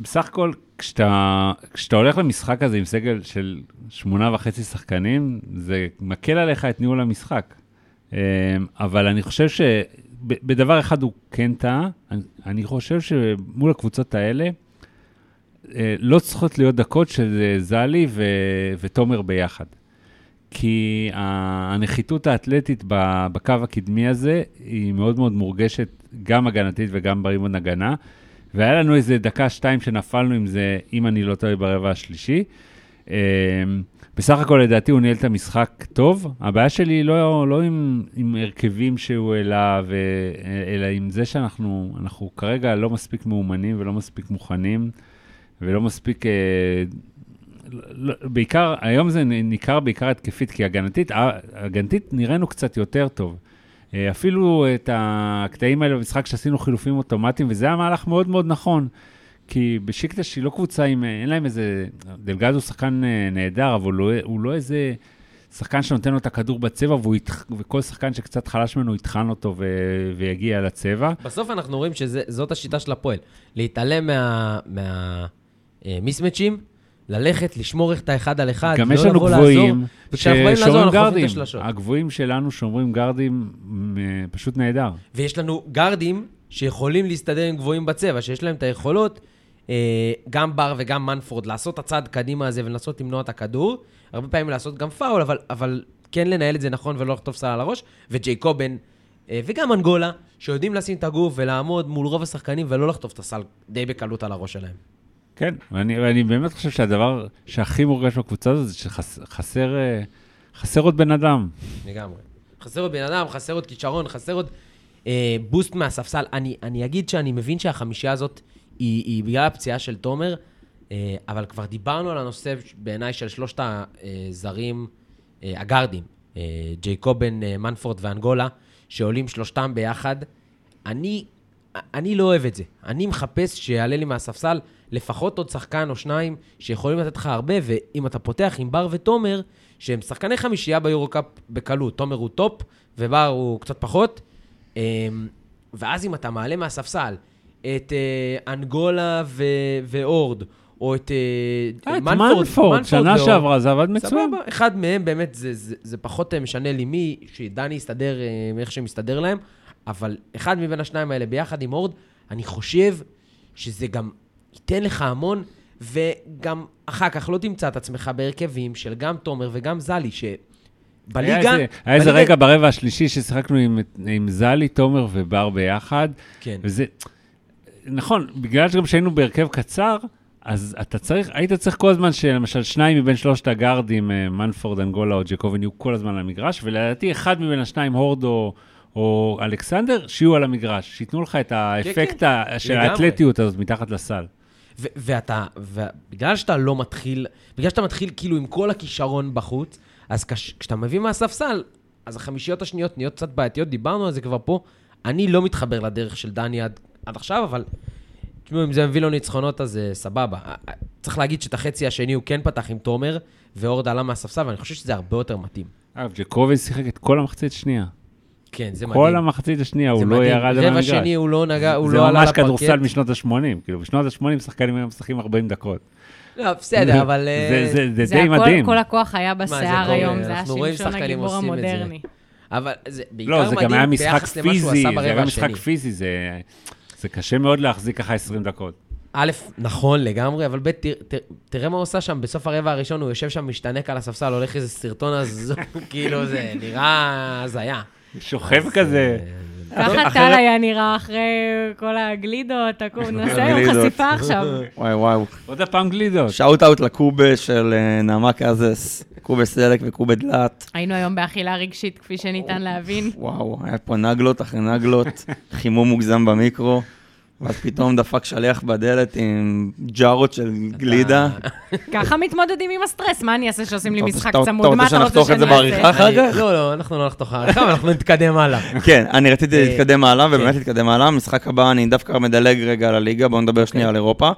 בסך הכל, כשאתה, כשאתה הולך למשחק הזה עם סגל של שמונה וחצי שחקנים, זה מקל עליך את ניהול המשחק. אמ, אבל אני חושב שבדבר אחד הוא כן טעה, אני, חושב שמול הקבוצות האלה, אה, לא צריכות להיות דקות של אה, זלי ו, ותומר ביחד. כי הנחיתות האתלטית בקו הקדמי הזה היא מאוד מאוד מורגשת, גם הגנתית וגם בריבון הגנה. והיה לנו איזה דקה-שתיים שנפלנו עם זה, אם אני לא טועה, ברבע השלישי. בסך הכל, לדעתי, הוא ניהל את המשחק טוב. הבעיה שלי לא, לא עם, עם הרכבים שהוא העלה. אלא עם זה שאנחנו אנחנו כרגע לא מספיק מאומנים ולא מספיק מוכנים, ולא מספיק... אה, לא, בעיקר, היום זה ניכר בעיקר התקפית, כי הגנתית, הגנתית נראינו קצת יותר טוב. אה, אפילו את הקטעים האלה במשחק שעשינו חילופים אוטומטיים, וזה היה מהלך מאוד מאוד נכון. כי בשיקטש היא לא קבוצה עם, אה, אין להם איזה, דלגז הוא שחקן אה, נהדר, אבל הוא לא, הוא לא איזה שחקן שנותן לו את הכדור בצבע, יתח, וכל שחקן שקצת חלש ממנו יטחן אותו ו, ויגיע לצבע. בסוף אנחנו רואים שזאת השיטה של הפועל. להתעלם מה... מה... אה, ללכת, לשמור את האחד על אחד, גם לא יש לנו לבוא גבוהים ששומרים גרדים. הגבוהים שלנו שומרים גרדים פשוט נהדר. ויש לנו גרדים שיכולים להסתדר עם גבוהים בצבע, שיש להם את היכולות, גם בר וגם מנפורד, לעשות את הצעד קדימה הזה ולנסות למנוע את הכדור. הרבה פעמים לעשות גם פאול, אבל, אבל כן לנהל את זה נכון ולא לחטוף סל על הראש. וג'ייקובן אה, וגם אנגולה, שיודעים לשים את הגוף ולעמוד מול רוב השחקנים ולא לחטוף את הסל די בקלות על הראש שלהם. כן, ואני, ואני באמת חושב שהדבר שהכי מורגש בקבוצה הזאת זה שחסר אה, חסר עוד בן אדם. לגמרי. חסר עוד בן אדם, חסר עוד כישרון, חסר עוד אה, בוסט מהספסל. אני, אני אגיד שאני מבין שהחמישייה הזאת היא, היא בגלל הפציעה של תומר, אה, אבל כבר דיברנו על הנושא בעיניי של שלושת הזרים, אה, הגארדים, אה, ג'ייקובן, מנפורד ואנגולה, שעולים שלושתם ביחד. אני, אני לא אוהב את זה. אני מחפש שיעלה לי מהספסל לפחות עוד שחקן או שניים שיכולים לתת לך הרבה, ואם אתה פותח עם בר ותומר, שהם שחקני חמישייה ביורו-קאפ בקלות, תומר הוא טופ ובר הוא קצת פחות, אמ, ואז אם אתה מעלה מהספסל את אה, אנגולה ו- ואורד, או את אה, אה, את מנפורד, שנה ואורד, שעברה זה עבד מצוין. סבבה, אחד מהם באמת, זה, זה, זה פחות אה, משנה לי מי, שדני יסתדר אה, איך שמסתדר להם, אבל אחד מבין השניים האלה ביחד עם אורד, אני חושב שזה גם ייתן לך המון, וגם אחר כך לא תמצא את עצמך בהרכבים של גם תומר וגם זלי, שבליגה... היה איזה- היה איזה בליגה- רגע ברבע השלישי ששיחקנו עם, עם זלי, תומר ובר ביחד, כן. וזה, נכון, בגלל שגם שהיינו בהרכב קצר, אז אתה צריך, היית צריך כל הזמן שלמשל שניים מבין שלושת הגארדים, אה, מנפורד, אנגולה או ג'קובן, יהיו כל הזמן על המגרש, ולדעתי אחד מבין השניים, הורד או, אלכסנדר, שיהיו על המגרש, שייתנו לך את האפקט כן, ה- של. האתלטיות הזאת מתחת לסל. ו- ואתה, ובגלל שאתה לא מתחיל, בגלל שאתה מתחיל כאילו עם כל הכישרון בחוץ, אז כש, כשאתה מביא מהספסל, אז החמישיות השניות נהיות קצת בעייתיות, דיברנו על זה כבר פה. אני לא מתחבר לדרך של דני עד, עד עכשיו, אבל תשמעו, אם זה מביא לו ניצחונות, אז אה, סבבה. אה, אה, צריך להגיד שאת החצי השני הוא כן פתח עם תומר, ואורד עלה מהספסל, ואני חושב שזה הרבה יותר מתאים. אגב, ג'קובן שיחק את כל המחצית השנייה. כן, זה מדהים. כל המחצית השנייה, זה הוא לא מדהים. ירד על רבע. שני הוא לא נגע, הוא זה לא עלה ממש לפרקט. כדורסל משנות ה-80, כאילו בשנות ה-80 שחקנים היו משחקים 40 דקות. לא, בסדר, אבל... זה- זה- זה זה די הכל, מדהים. כל הכוח היה זה בשיער היום, זה היה אנחנו רואים שמשון שחקנים הגיבור עושים את זה. המודרני. אבל זה בעיקר לא, זה גם היה מדהים משחק ביחס למה שהוא פיזי, עשה זה ברבע היה משחק השני. פיזי, זה- זה קשה מאוד להחזיק ככה 20 דקות. א', נכון לגמרי, אבל ב', תר- תר- תראה מה הוא עושה שם, בסוף הרבע הראשון הוא יושב שם, משתנק על הספסל, הולך איזה סרטון אז כאילו זה נראה הזיה. שוכב כזה. ככה אחרת- טל היה נראה אחרי כל הגלידות, הכול, נעשה היום. חשיפה עכשיו. וואי וואי. עוד הפעם גלידות. shout out לקובה של אה, נעמה קזס, קובה סלק וקובה דלת. היינו היום באכילה רגשית, כפי שניתן להבין. וואו, היה פה נגלות אחרי נגלות, חימום מוגזם במיקרו, ואז פתאום דפק שליח בדלת עם ג'ארות של גלידה. ככה מתמודדים עם הסטרס, מה אני אעשה שעושים לי אתה משחק אתה- צמוד? אתה מה רוצה אתה רוצה שנחתוך את זה שאני בעריכה אעשה? אחר כך? לא, לא, אנחנו לא נחתוך בעריכה, אבל אנחנו נתקדם הלאה. כן, אני רציתי אה, להתקדם הלאה, ובאמת כן. להתקדם הלאה. המשחק הבא, אני דווקא מדלג רגע על הליגה, בואו נדבר שנייה על אירופה.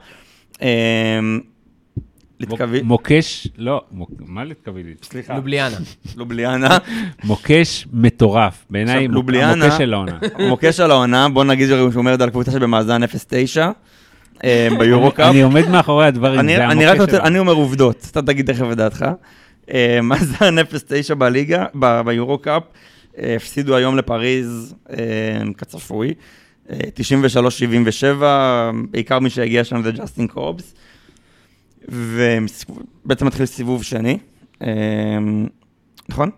להתקבי... מוקש, לא, מוק- מה להתקבילי? סליחה, לובליאנה. לובליאנה. מוקש מטורף. בעיניי, עכשיו, מוק- לובליאנה- המוקש של העונה. מוקש על העונה, בוא נגיד שהוא עומד על קבוצה שבמאזן 0-9 אה, ביורו-קאפ. אני עומד מאחורי הדברים, אני, זה אני רק המוקש רוצה, שלו. אני אומר עובדות, אתה תגיד תכף את דעתך. אה, מאזן 0-9 בליגה, ביורו-קאפ, אה, הפסידו היום לפריז כצפוי, אה, 93-77, בעיקר מי שהגיע שם זה ג'סטין קובס, ובעצם מתחיל סיבוב שני, אה, נכון?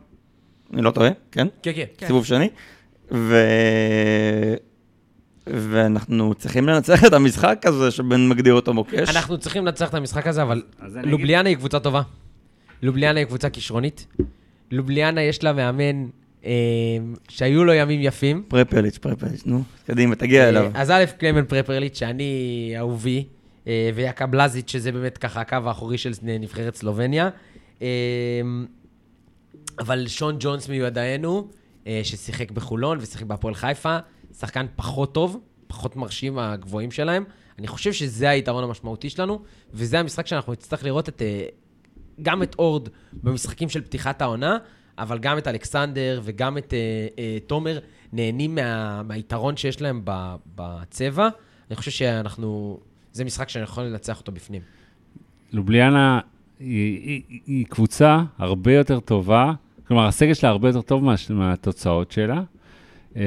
אני לא טועה, כן? כן, כן. כן. סיבוב שני, ו... ואנחנו צריכים לנצח את המשחק הזה שבן מגדיר אותו מוקש. אנחנו צריכים לנצח את המשחק הזה, אבל לובליאנה היא קבוצה טובה. לובליאנה היא קבוצה כישרונית. לובליאנה יש לה מאמן אה, שהיו לו ימים יפים. פרפליץ', פרפליץ', נו, קדימה, תגיע אליו. אה, אז א', קלמן פרפרליץ', שאני אהובי, אה, ויאקה בלזיץ', שזה באמת ככה הקו האחורי של נבחרת סלובניה. אה, אבל שון ג'ונס מיועדנו, אה, ששיחק בחולון ושיחק בהפועל חיפה, שחקן פחות טוב, פחות מרשים מהגבוהים שלהם. אני חושב שזה היתרון המשמעותי שלנו, וזה המשחק שאנחנו נצטרך לראות את, גם את אורד במשחקים של פתיחת העונה, אבל גם את אלכסנדר וגם את תומר נהנים מה, מהיתרון שיש להם בצבע. אני חושב שאנחנו... זה משחק שאני יכול לנצח אותו בפנים. לובליאנה היא, היא, היא קבוצה הרבה יותר טובה, כלומר, הסגל שלה הרבה יותר טוב מה, מהתוצאות שלה. אמ,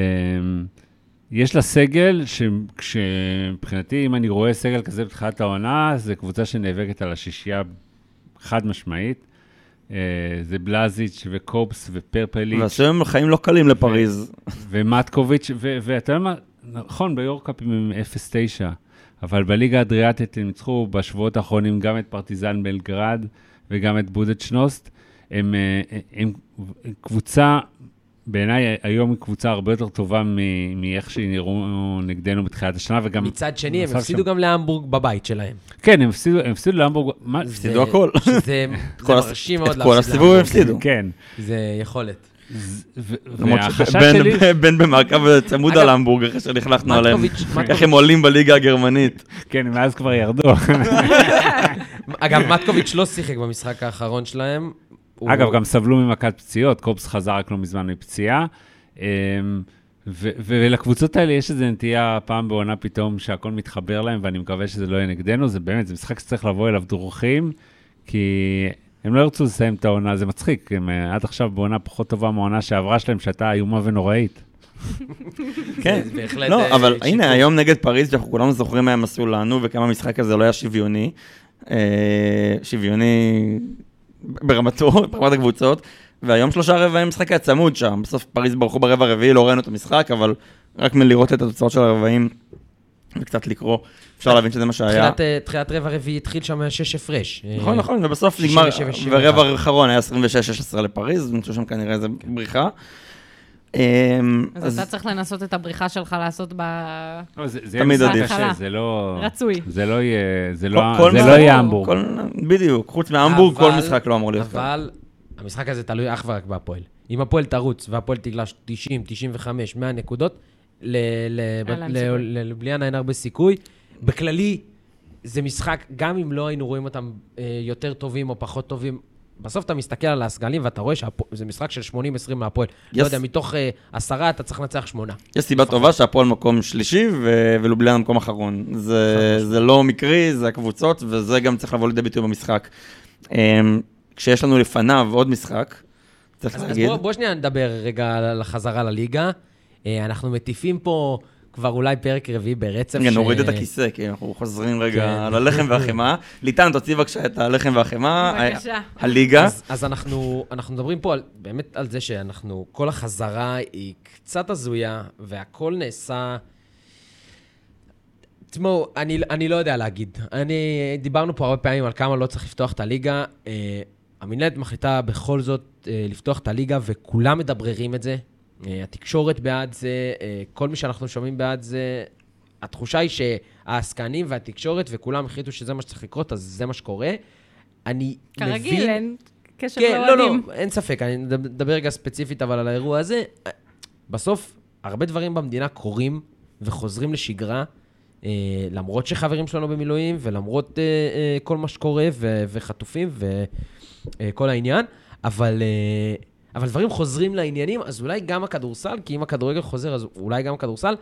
יש לה סגל שמבחינתי, אם אני רואה סגל כזה בתחילת העונה, זו קבוצה שנאבקת על השישייה חד משמעית. אה, זה בלזיץ' וקופס ופרפליץ'. ועשו הם חיים לא קלים לפריז. ומטקוביץ', ואתה יודע מה, נכון, ביורקאפ הם 0-9, אבל בליגה האדריאטית הם ניצחו בשבועות האחרונים גם את פרטיזן בלגרד וגם את בודדשנוסט. הם, אה, הם, הם קבוצה, בעיניי היום היא קבוצה הרבה יותר טובה מ- מאיך שהיא נראו נגדנו בתחילת השנה, וגם... מצד שני, הם הפסידו שם. גם להמבורג בבית שלהם. כן, הם הפסידו, הם הפסידו להמבורג, מה? הפסידו זה- הכל. שזה זה הס- מרשים מאוד את כל הסיבוב הם להמבורג. הפסידו. כן. זה יכולת. והחשש שלי, בן במעקב צמוד על המבורג אחרי שנכלכנו עליהם. איך הם עולים בליגה הגרמנית. כן, מאז כבר ירדו. אגב, מטקוביץ' לא שיחק במשחק האחרון שלהם. אגב, גם סבלו ממכת פציעות, קופס חזר רק לא מזמן מפציעה. אמ, ולקבוצות האלה יש איזו נטייה פעם בעונה פתאום שהכל מתחבר להם, ואני מקווה שזה לא יהיה נגדנו. זה באמת, זה משחק שצריך לבוא אליו דרוכים, כי הם לא ירצו לסיים את העונה, זה מצחיק. הם אה, עד עכשיו בעונה פחות טובה מהעונה שעברה שלהם, שהייתה איומה ונוראית. כן. בהחלט, לא, אה, אבל. הנה, היום נגד פריז, שאנחנו כולנו זוכרים מה הם עשו לנו, וכמה המשחק הזה לא היה שוויוני. אה, שוויוני ברמתו, ברמת הקבוצות. והיום שלושה רבעים משחק היה צמוד שם. בסוף פריז ברחו ברבע הרביעי, לא ראינו את המשחק, אבל רק מלראות את התוצאות של הרבעים וקצת לקרוא, אפשר להבין שזה מה שהיה. תחילת, אה, תחילת רבע רביעי התחיל שם שש הפרש. אה, נכון, נכון, ובסוף נגמר, 67-61. ורבע האחרון היה 26-16 לפריז, חושב שם כנראה איזה בריחה. אמ, אז אתה צריך לנסות את הבריחה שלך לעשות ב... לא, תמיד עדיף. זה לא... רצוי. זה לא יהיה, זה כל- לא, לא המבורג. בדיוק, חוץ מהמבורג, כל משחק לא אמור להיות ככה. אבל המשחק הזה תלוי אך ורק בהפועל. אם הפועל תרוץ והפועל תגלש 90, 95, 100 נקודות, ללובליאנה אין הרבה סיכוי. בכללי, זה משחק, גם אם לא היינו רואים אותם אה, יותר טובים או פחות טובים בסוף אתה מסתכל על הסגלים ואתה רואה שזה משחק של 80-20 מהפועל. Yes. לא יודע, מתוך אה, עשרה אתה צריך לנצח שמונה. יש סיבה טובה שהפועל מקום שלישי ו- ולובליאן מקום אחרון. זה, זה לא מקרי, זה הקבוצות, וזה גם צריך לבוא לידי ביטוי במשחק. אמ, כשיש לנו לפניו עוד משחק, צריך אז, להגיד... אז בוא, בוא שנייה נדבר רגע על החזרה לליגה. אה, אנחנו מטיפים פה כבר אולי פרק רביעי ברצף. רגע, נוריד את הכיסא, כי אנחנו חוזרים רגע כן. ללחם והחמאה. ליטן, תוציא בבקשה את הלחם והחמאה. בבקשה. הליגה. אז, אז אנחנו, אנחנו מדברים פה על, באמת על זה שאנחנו, כל החזרה היא קצת הזויה, והכל נעשה... תשמעו, אני, אני לא יודע להגיד. אני, דיברנו פה הרבה פעמים על כמה לא צריך לפתוח את הליגה. אה, המנהלת מחליטה בכל זאת אה, לפתוח את הליגה, וכולם מדבררים את זה. אה, התקשורת בעד זה, אה, כל מי שאנחנו שומעים בעד זה. התחושה היא שהעסקנים והתקשורת וכולם החליטו שזה מה שצריך לקרות, אז זה מה שקורה. אני כרגיל, מבין... אין קשר כן, לא, לא, לאוהדים. אין ספק, אני מדבר רגע ספציפית אבל על האירוע הזה. בסוף, הרבה דברים במדינה קורים וחוזרים לשגרה, אה, למרות שחברים שלנו במילואים ולמרות אה, אה, כל מה שקורה ו- וחטופים וכל העניין, אבל, אה, אבל דברים חוזרים לעניינים, אז אולי גם הכדורסל, כי אם הכדורגל חוזר, אז אולי גם הכדורסל.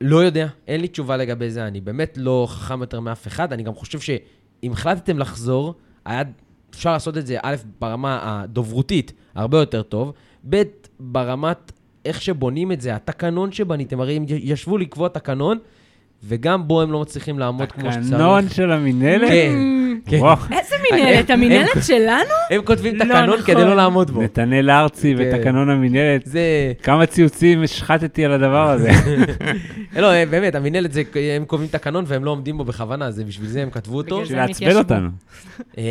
לא יודע, אין לי תשובה לגבי זה, אני באמת לא חכם יותר מאף אחד. אני גם חושב שאם החלטתם לחזור, היה אפשר לעשות את זה, א', ברמה הדוברותית, הרבה יותר טוב, ב', ברמת איך שבונים את זה, התקנון שבניתם, הרי הם ישבו לקבוע תקנון, וגם בו הם לא מצליחים לעמוד כמו שצריך. תקנון של המינהלת? כן, כן. איזה מינהלת? הם- המינהלת שלנו? הם כותבים לא תקנון נכון. כדי לא לעמוד בו. נתנאל ארצי כן. ותקנון המינהלת. זה... כמה ציוצים השחטתי על הדבר הזה. לא, באמת, המינהלת, זה- הם קובעים תקנון והם לא עומדים בו בכוונה, זה בשביל זה הם כתבו אותו. בשביל לעצבן. אותנו. אה,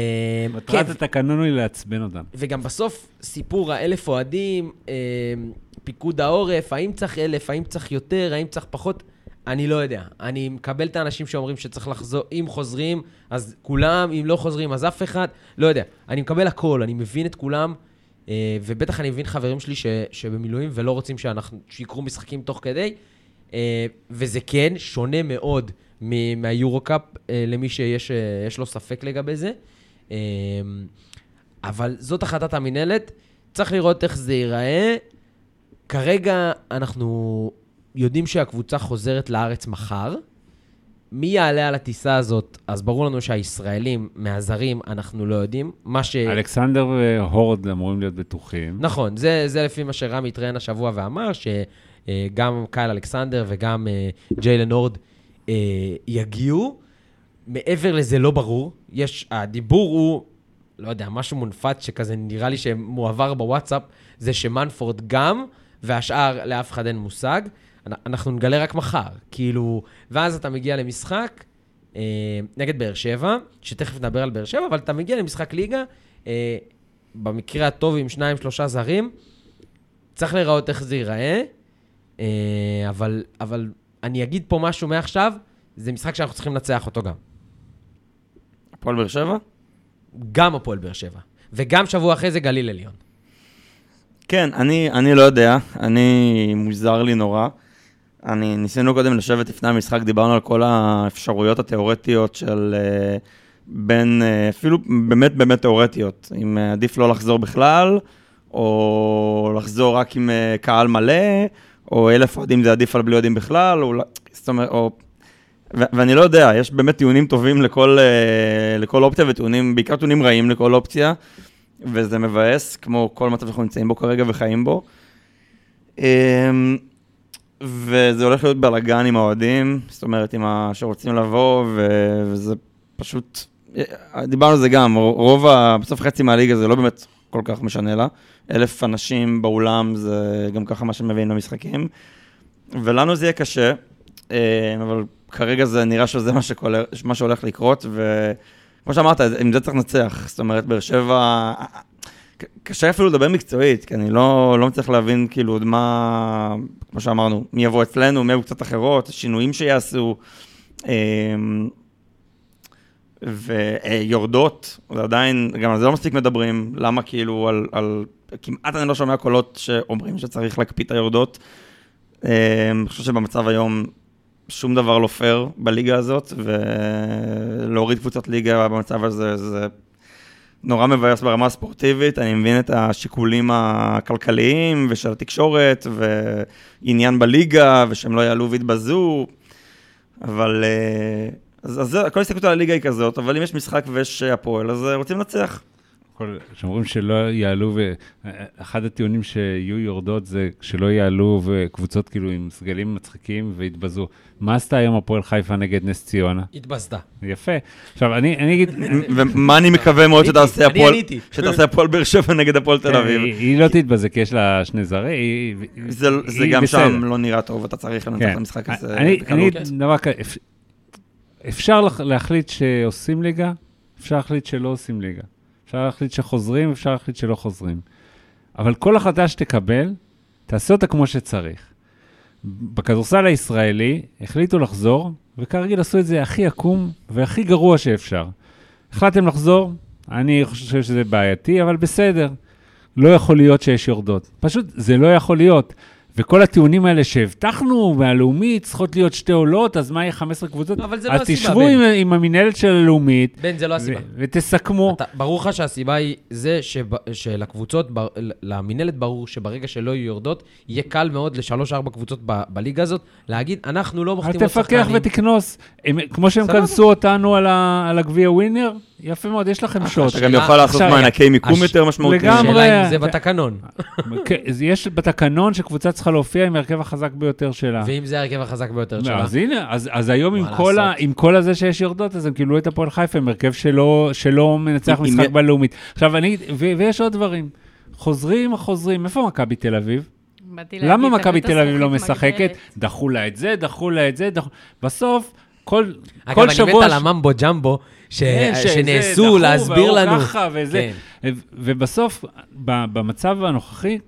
כן, מטרת התקנון היא לעצבן אותנו. וגם בסוף, סיפור האלף אוהדים, אה, פיקוד העורף, האם צריך אלף, האם צריך יותר, האם צריך פחות, אני לא יודע. אני מקבל את האנשים שאומרים שצריך לחזור, אם חוזרים, אז כולם, אם לא חוזרים, אז אף אחד, לא יודע. אני מקבל הכל, אני מבין את כולם, אה, ובטח אני מבין חברים שלי ש, שבמילואים ולא רוצים שאנחנו, שיקרו משחקים תוך כדי, אה, וזה כן שונה מאוד מהיורו-קאפ, אה, למי שיש יש לו ספק לגבי זה. אבל זאת החלטת המינהלת, צריך לראות איך זה ייראה. כרגע אנחנו יודעים שהקבוצה חוזרת לארץ מחר. מי יעלה על הטיסה הזאת? אז ברור לנו שהישראלים, מהזרים, אנחנו לא יודעים. מה ש... אלכסנדר והורד אמורים להיות בטוחים. נכון, זה, זה לפי מה שרמי התראיין השבוע ואמר, שגם קייל אלכסנדר וגם אה, ג'יילן הורד אה, יגיעו. מעבר לזה לא ברור. יש, הדיבור הוא, לא יודע, משהו מונפץ שכזה נראה לי שמועבר בוואטסאפ, זה שמנפורד גם, והשאר לאף אחד אין מושג. אנ- אנחנו נגלה רק מחר, כאילו, ואז אתה מגיע למשחק אה, נגד באר שבע, שתכף נדבר על באר שבע, אבל אתה מגיע למשחק ליגה, אה, במקרה הטוב עם שניים, שלושה זרים, צריך לראות איך זה ייראה, אה, אבל, אבל אני אגיד פה משהו מעכשיו, זה משחק שאנחנו צריכים לנצח אותו גם. הפועל באר שבע? גם הפועל באר שבע. וגם שבוע אחרי זה גליל עליון. כן, אני, אני לא יודע, אני מוזר לי נורא. אני, ניסינו קודם לשבת לפני המשחק, דיברנו על כל האפשרויות התיאורטיות של אה, בין, אה, אפילו באמת באמת תיאורטיות, אם אה, עדיף לא לחזור בכלל, או לחזור רק עם קהל מלא, או אלף אוהדים זה עדיף על בלי אוהדים בכלל, או, לא- זאת אומרת, או... ו- ואני לא יודע, יש באמת טיעונים טובים לכל, לכל אופציה, וטיעונים, בעיקר טיעונים רעים לכל אופציה. וזה מבאס, כמו כל מצב שאנחנו נמצאים בו כרגע וחיים בו. וזה הולך להיות בלאגן עם האוהדים, זאת אומרת, עם ה... שרוצים לבוא, ו- וזה פשוט... דיברנו על זה גם, רוב ה... בסוף חצי מהליגה זה לא באמת כל כך משנה לה. אלף אנשים באולם זה גם ככה מה שמביאים למשחקים. ולנו זה יהיה קשה, אמ, אבל כרגע זה נראה שזה מה, שכל... מה שהולך לקרות, ו... כמו שאמרת, עם זה צריך לנצח. זאת אומרת, באר שבע... קשה אפילו לדבר מקצועית, כי אני לא, לא מצליח להבין כאילו עוד מה, כמו שאמרנו, מי יבוא אצלנו, מי יבוא קצת אחרות, שינויים שיעשו, אמ, ויורדות, זה עדיין, גם על זה לא מספיק מדברים, למה כאילו על, על, כמעט אני לא שומע קולות שאומרים שצריך להקפיא את היורדות. אמ, אני חושב שבמצב היום שום דבר לא פייר בליגה הזאת, ולהוריד קבוצות ליגה במצב הזה, זה, נורא מבאס ברמה הספורטיבית, אני מבין את השיקולים הכלכליים ושל התקשורת, ועניין בליגה, ושהם לא יעלו ויתבזו, אבל... אה, אז, אז כל ההסתכלות על הליגה היא כזאת, אבל אם יש משחק ויש הפועל, אז אה, רוצים לנצח. כל- שאומרים שלא יעלו, ואחד הטיעונים שיהיו יורדות זה שלא יעלו וקבוצות כאילו עם סגלים מצחיקים ויתבזו. מה עשתה היום הפועל חיפה נגד נס ציונה? התבזתה. יפה. עכשיו, אני, אני אגיד... ומה אני מקווה מאוד שתעשה אני הפועל, עניתי. שתעשה הפועל באר שבע נגד הפועל תל אביב. היא, לא תתבזה, כי יש לה שני זרי, היא, זה, גם. שם לא נראה טוב, אתה צריך לנצח את המשחק הזה כן. אני, אני בקלות. דבר כזה, אפ- אפשר להחליט שעושים ליגה, אפשר להחליט שלא עושים ליגה. אפשר להחליט שחוזרים, אפשר להחליט שלא חוזרים. אבל כל החלטה שתקבל, תעשה אותה כמו שצריך. בכדורסל הישראלי החליטו לחזור, וכרגיל עשו את זה הכי עקום והכי גרוע שאפשר. החלטתם לחזור, אני חושב שזה בעייתי, אבל בסדר. לא יכול להיות שיש יורדות. פשוט זה לא יכול להיות. וכל הטיעונים האלה שהבטחנו, מהלאומית צריכות להיות שתי עולות, אז מה יהיה 15 קבוצות? אבל זה לא אז הסיבה, תשבו בן. עם, עם המינהלת של הלאומית, בן, זה לא הסיבה. ותסכמו. אתה, ברור לך שהסיבה היא זה שב, שלקבוצות, ב, למינהלת ברור שברגע שלא יהיו יורדות, יהיה קל מאוד לשלוש-ארבע קבוצות ב, בליגה הזאת להגיד, אנחנו לא אז מחתימות תפקח שחקנים. ותקנוס. הם, כמו שהם. כנסו אותנו על, ה, על הגביע ווינר, יפה מאוד, יש לכם שוט. אתה גם יכול לעשות עכשיו- מענקי מיקום הש- יותר משמעותיים. לגמרי. השאלה אם זה בתקנון. כן, יש בתקנון שקבוצה צריכה להופיע עם ההרכב החזק ביותר שלה. ואם זה ההרכב החזק ביותר שלה. אז הנה, אז, אז היום עם כל, לעשות? הזה שיש יורדות, אז הם קיבלו את הפועל חיפה עם הרכב שלא, מנצח משחק בלאומית. עכשיו, אני, ויש עוד דברים. חוזרים, חוזרים, איפה מכבי תל אביב? למה מכבי תל אביב לא משחקת? דחו לה את זה, דחו לה את זה, דחו... בסוף, כל, אגב, כל אני מת שבוע... על הממבו ג'מבו, ש... כן, שזה שנעשו דחו, להסביר לנו. ככה וזה. כן. ובסוף, במצב הנוכחי,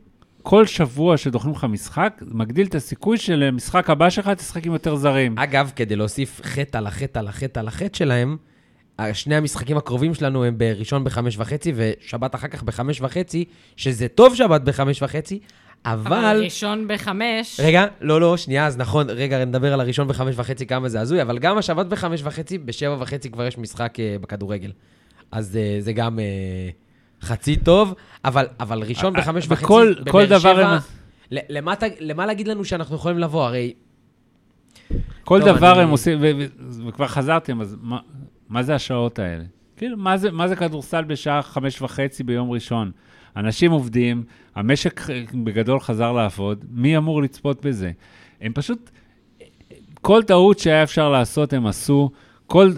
כל שבוע שדוחים לך משחק, מגדיל את הסיכוי שלמשחק הבא שלך תשחק עם יותר זרים. אגב, כדי להוסיף חטא על החטא על החטא על החטא שלהם, שני המשחקים הקרובים שלנו הם בראשון בחמש וחצי, ושבת אחר כך בחמש וחצי, שזה טוב שבת בחמש וחצי, אבל אבל... ראשון בחמש, רגע, לא, לא, שנייה, אז נכון, רגע, נדבר על הראשון בחמש וחצי, כמה זה הזוי, אבל גם השבת בחמש וחצי, בשבע וחצי כבר יש משחק אה, בכדורגל. אז אה, זה גם אה, חצי טוב, אבל, אבל ראשון בחמש וחצי, כל בבאר דבר שבע, הם- למה, למה להגיד לנו שאנחנו יכולים לבוא? הרי כל טוב, דבר אני- הם עושים, ו- ו- וכבר חזרתם, אז מה, מה זה השעות האלה? כאילו, מה זה, מה זה כדורסל בשעה חמש וחצי ביום ראשון? אנשים עובדים, המשק בגדול חזר לעבוד, מי אמור לצפות בזה? הם פשוט, כל טעות שהיה אפשר לעשות הם עשו, כל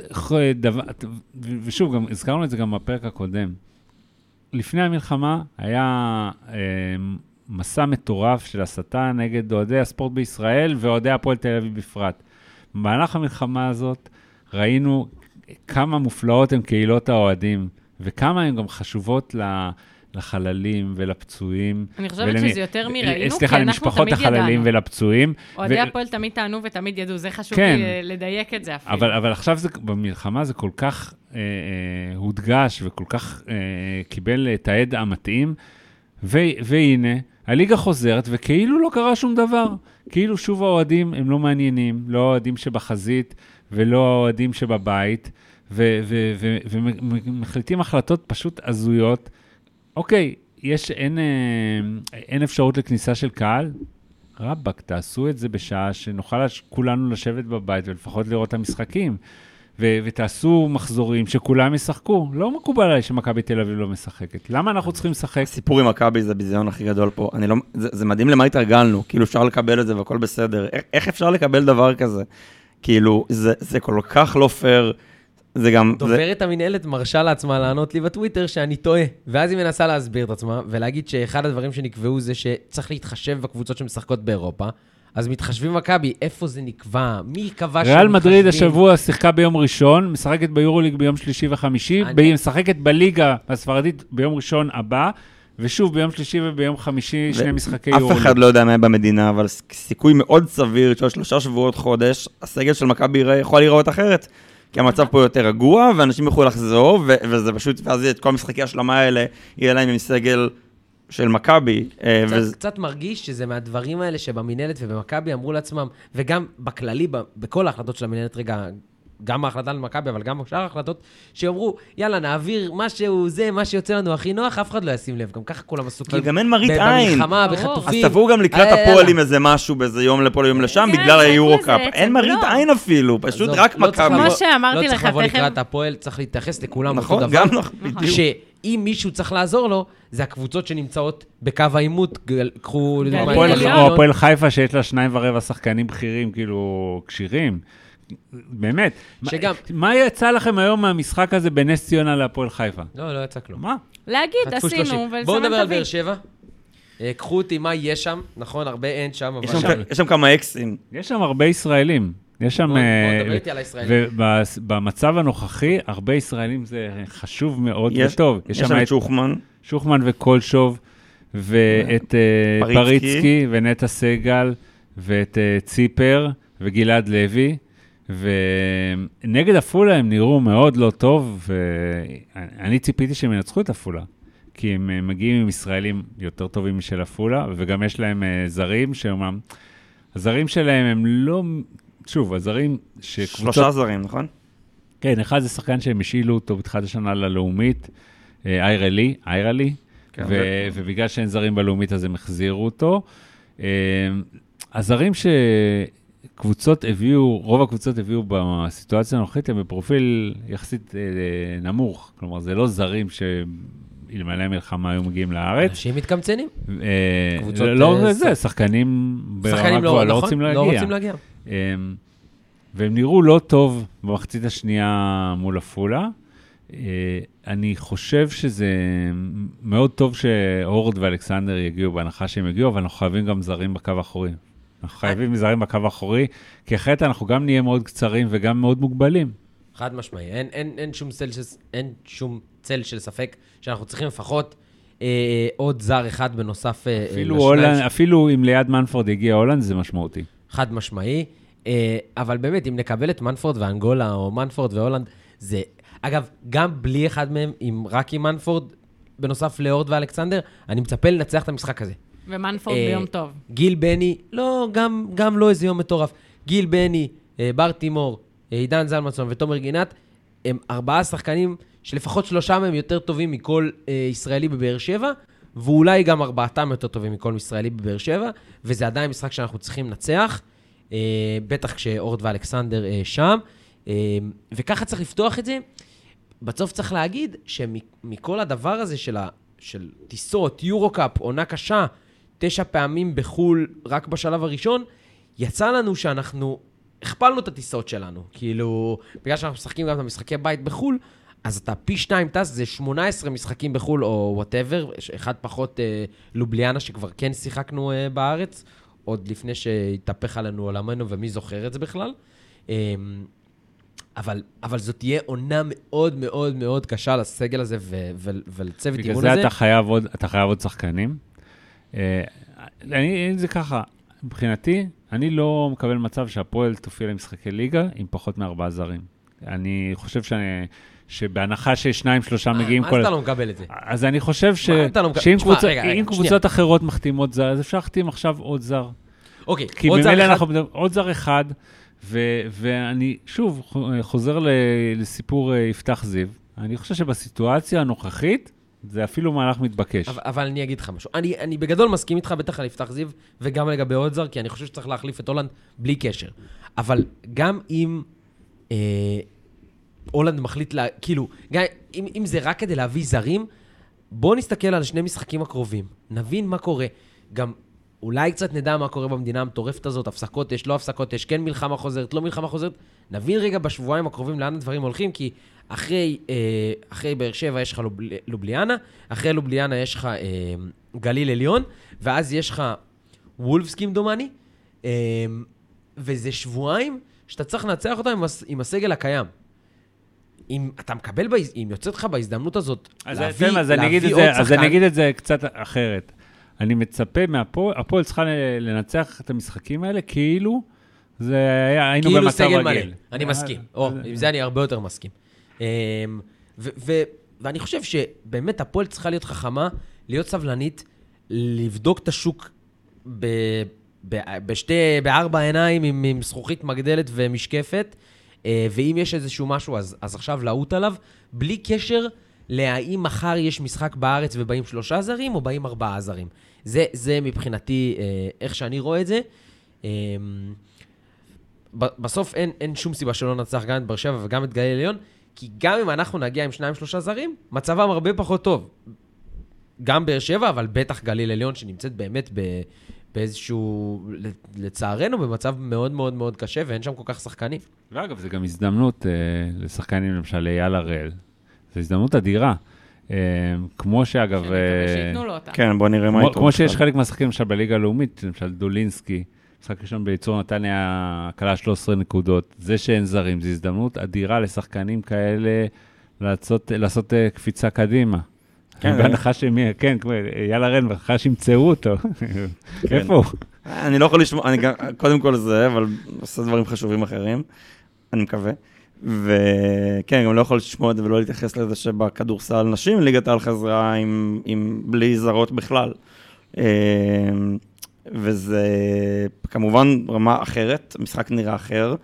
דבר, ושוב, גם הזכרנו את זה גם בפרק הקודם. לפני המלחמה היה אה, מסע מטורף של הסתה נגד אוהדי הספורט בישראל ואוהדי הפועל תל אביב בפרט. במהלך המלחמה הזאת ראינו כמה מופלאות הן קהילות האוהדים, וכמה הן גם חשובות ל- לחללים ולפצועים. אני חושבת ולמי- שזה יותר אה, מראינו, כי סליחה, אנחנו למשפחות תמיד החללים ידענו. ולפצועים. אוהדי ו- הפועל תמיד טענו ותמיד ידעו, זה חשוב כן. לי אה, לדייק את זה אפילו. אבל, אבל עכשיו זה, במלחמה זה כל כך אה, אה, הודגש וכל כך אה, קיבל את העד המתאים, ו, והנה, הליגה חוזרת וכאילו לא קרה שום דבר. כאילו שוב האוהדים הם לא מעניינים, לא האוהדים שבחזית ולא האוהדים שבבית, ומחליטים החלטות פשוט הזויות. אוקיי, יש, אין, אה, אין אפשרות לכניסה של קהל? רבאק, תעשו את זה בשעה שנוכל לש- כולנו לשבת בבית ולפחות לראות את המשחקים. ו- ותעשו מחזורים שכולם ישחקו. לא מקובל עליי שמכבי תל אביב לא משחקת. למה אנחנו צריכים לשחק? הסיפור עם מכבי זה הביזיון הכי גדול פה. אני לא, זה, זה מדהים למה התרגלנו, כאילו אפשר לקבל את זה והכל בסדר. איך, איך אפשר לקבל דבר כזה? כאילו, זה, זה כל כך לא פייר. זה גם... זה, דוברת המינהלת מרשה לעצמה לענות לי בטוויטר שאני טועה. ואז היא מנסה להסביר את עצמה, ולהגיד שאחד הדברים שנקבעו זה שצריך להתחשב בקבוצות שמשחקות באירופה. אז מתחשבים מכבי, איפה זה נקבע? מי קבע ריאל מדריד? השבוע שיחקה ביום ראשון, משחקת ביורוליג ביום שלישי וחמישי, אני- משחקת בליגה הספרדית ביום ראשון הבא, ושוב ביום שלישי וביום חמישי שני משחקי אף יורוליג. אחד לא יודע מה יהיה במדינה, אבל סיכוי מאוד סביר שעוד שלושה שבועות, חודש, הסגל של מכבי יכול להיראות אחרת. כי המצב פה יותר רגוע, ואנשים יוכלו לחזור, ו- וזה פשוט, ואז את כל המשחקי ההשלמה האלה, יהיה להם עם סגל של מכבי. אה, קצת, וזה- קצת מרגיש שזה מהדברים האלה שבמינהלת ובמכבי אמרו לעצמם, וגם בכללי, ב- בכל ההחלטות של המינהלת, רגע, גם ההחלטה על מכבי, אבל גם שאר ההחלטות, שאמרו, יאללה, נעביר משהו, זה, מה שיוצא לנו הכי נוח, אף אחד לא ישים לב. גם ככה כולם עסוקים. אבל גם אין מראית עין. במלחמה, ברור. אז בחטופים. תבואו גם לקראת אה, הפועל. עם איזה משהו, באיזה יום לפה, יום לשם, כן, בגלל היורו-קאפ. אין מראית לא. עין אפילו, פשוט רק לא צריך מכבי. כמו לבוא- שאמרתי לא צריך לך, לבוא תכף- לקראת הפועל, צריך להתייחס לכולם אותו נכון, דבר. גם נכון, בדיוק. שאם מישהו צריך לעזור לו, זה הקבוצות שנמצאות בקו העימות. קחו. או הפועל חיפה שיש לה שניים ורבע שחקנים בכירים, כאילו, כשירים. באמת. מה- שגם- מה יצא לכם היום מהמשחק הזה בנס ציונה להפועל חיפה? לא, לא יצא כלום. מה? להגיד, עשינו, 30. בואו נדבר על. באר שבע. אה, קחו אותי, מה יש שם? נכון, הרבה אין שם, אבל... יש שם- יש שם כמה אקסים. יש שם הרבה ישראלים. יש שם... בוא- בוא אה, נדבר איתי על הישראלים. ובמצב הנוכחי, הרבה ישראלים זה חשוב מאוד יש- וטוב. יש שם את שוחמן. שוחמן וקולשוב, ואת אה, פריצקי. פריצקי, ונטע סגל, ואת ציפר, וגלעד לוי. ונגד עפולה הם נראו מאוד לא טוב, ואני ציפיתי שהם ינצחו את עפולה. כי הם אה, מגיעים עם ישראלים יותר טובים משל עפולה, וגם יש להם אה, זרים שאומנם... הזרים שלהם הם לא... שוב, הזרים שקבוצות... שלושה זרים, נכון? כן, אחד זה שחקן שהם השאילו אותו בתחילת השנה ללאומית, אה, איירה לי, איירה לי, כן, ו- ו- ובגלל שאין זרים בלאומית אז הם החזירו אותו. הזרים שקבוצות הביאו, רוב הקבוצות הביאו בסיטואציה הנוכחית, הם בפרופיל יחסית אה, נמוך. כלומר, זה לא זרים שאלמלא מלחמה היו מגיעים לארץ. אנשים מתקמצנים. אה, קבוצות, לא אה, זה, שחקנים ברמה שחקנים גבוהה לא, לא נכון? רוצים להגיע. לא רוצים להגיע. אמ, והם נראו לא טוב במחצית השנייה מול עפולה. אני חושב שזה מאוד טוב שהורד ואלכסנדר יגיעו, בהנחה שהם יגיעו, אבל אנחנו חייבים גם זרים בקו האחורי. אנחנו חייבים זרים בקו האחורי, כי אחרת אנחנו גם נהיה מאוד קצרים וגם מאוד מוגבלים. חד משמעי. אין, אין, אין, שום צל של, אין שום צל של ספק שאנחנו צריכים לפחות אה, עוד זר אחד בנוסף אה, אפילו, לשניים הולנד, ש- אפילו אם ליד מנפורד יגיע הולנד, זה משמעותי. חד משמעי. אה, אבל באמת, אם נקבל את מנפורד ואנגולה, או מנפורד והולנד, זה... אגב, גם בלי אחד מהם, אם רק עם מנפורד, בנוסף לאורד ואלכסנדר, אני מצפה לנצח את המשחק הזה. ומנפורד אה, ביום טוב. גיל בני, לא, גם, גם לא איזה יום מטורף. גיל בני, אה, בר תימור, אה, עידן זלמנסון ותומר גינת, הם ארבעה שחקנים שלפחות שלושה מהם יותר טובים מכל אה, ישראלי בבאר שבע, ואולי גם ארבעתם יותר טובים מכל ישראלי בבאר שבע, וזה עדיין משחק שאנחנו צריכים לנצח, אה, בטח כשאורד ואלכסנדר אה, שם, אה, וככה צריך לפתוח את זה. בסוף צריך להגיד שמכל הדבר הזה של, ה, של טיסות, יורו-קאפ, עונה קשה, תשע פעמים בחו"ל רק בשלב הראשון, יצא לנו שאנחנו הכפלנו את הטיסות שלנו. כאילו, בגלל שאנחנו משחקים גם את המשחקי בית בחו"ל, אז אתה פי שניים טס, זה 18 משחקים בחו"ל או whatever, אחד פחות אה, לובליאנה שכבר כן שיחקנו אה, בארץ, עוד לפני שהתהפך עלינו עולמנו, ומי זוכר את זה בכלל. אה, אבל, אבל זאת תהיה עונה מאוד מאוד מאוד קשה לסגל הזה ו- ו- ולצוות בגלל אימון זה הזה. אתה חייב עוד, אתה חייב עוד שחקנים. אה, אני, זה ככה, מבחינתי, אני לא מקבל מצב שהפועל תופיע למשחקי ליגה עם פחות מארבעה זרים. אני חושב שאני, שבהנחה ששניים, שלושה מגיעים מה כל... אז אתה לא מקבל את זה? אז אני חושב ש... מה אתה לא מקבל? שאם קבוצות, רגע, רגע, אם שנייה. קבוצות אחרות מחתימות זר, אז אפשר להחתים עכשיו עוד זר. אוקיי, כי עוד זר אחד. אנחנו עוד זר אחד, ו, ואני שוב חוזר לסיפור אה, יפתח זיו. אני חושב שבסיטואציה הנוכחית, זה אפילו מהלך מתבקש. אבל, אבל אני אגיד לך משהו. אני, אני בגדול מסכים איתך, בטח על יפתח זיו, וגם לגבי עוד זר, כי אני חושב שצריך להחליף את הולנד בלי קשר. אבל גם אם אה, הולנד מחליט, לה, כאילו, גם אם, אם זה רק כדי להביא זרים, בואו נסתכל על שני משחקים הקרובים, נבין מה קורה. גם אולי קצת נדע מה קורה במדינה המטורפת הזאת, הפסקות אש, לא הפסקות אש, כן מלחמה חוזרת, לא מלחמה חוזרת. נבין רגע בשבועיים הקרובים לאן הדברים הולכים, כי אחרי, אה, אחרי באר שבע יש לך לוב, לובליאנה, אחרי לובליאנה יש לך אה, גליל עליון, ואז יש לך וולפס כמדומני, אה, וזה שבועיים שאתה צריך לנצח אותם עם, עם הסגל הקיים. אם אתה מקבל, בהז... אם יוצאת לך בהזדמנות הזאת אז להביא, אז אגיד את להביא עוד זה, אז שחקן, אני אגיד את זה קצת אחרת. אני מצפה מהפועל, הפועל צריכה לנצח את המשחקים האלה כאילו זה היה, היינו כאילו במצב סגל רגיל. מלא. אני אה, מסכים. או, אה, עם זה אני הרבה יותר מסכים. אמ, ואני חושב שבאמת הפועל צריכה להיות חכמה, להיות סבלנית, לבדוק את השוק ב- ב- בשתי, בארבע עיניים עם, עם זכוכית מגדלת ומשקפת, אה, ואם יש איזשהו משהו, אז, אז עכשיו לעוט עליו, בלי קשר להאם מחר יש משחק בארץ ובאים שלושה זרים או באים ארבעה זרים. זה, זה מבחינתי אה, איך שאני רואה את זה. אה, בסוף אין, אין שום סיבה שלא ננצח גם את באר שבע וגם את גליל עליון, כי גם אם אנחנו נגיע עם שניים שלושה זרים, מצבם הרבה פחות טוב. גם באר שבע, אבל בטח גליל עליון, שנמצאת באמת ב, באיזשהו, לצערנו, במצב מאוד מאוד מאוד קשה, ואין שם כל כך שחקנים. ואגב, זו גם הזדמנות אה, לשחקנים, למשל אייל הראל. זו הזדמנות אדירה. אה, כמו שאגב... שאני אה, מקווה שייתנו לו אותה. כן, בוא נראה מה איתו. כמו שיש. חלק מהשחקנים, למשל בליגה הלאומית, למשל דולינסקי, משחק ראשון בייצור נתניה, כלה 13 נקודות. זה שאין זרים, זו הזדמנות אדירה לשחקנים כאלה לעשות, לעשות אה, קפיצה קדימה. כן, בהנחה שהם, כן, כמו אייל הראל, בהנחה שימצאו אותו. איפה הוא? אני לא יכול לשמוע, אני גם, קודם כל זה, אבל עושה דברים חשובים אחרים, אני מקווה. וכן, גם לא יכול לשמוע את זה ולא להתייחס לזה שבכדורסל נשים ליגת העל חזרה עם, עם בלי זרות בכלל. אה, וזה כמובן רמה אחרת, המשחק נראה אחר.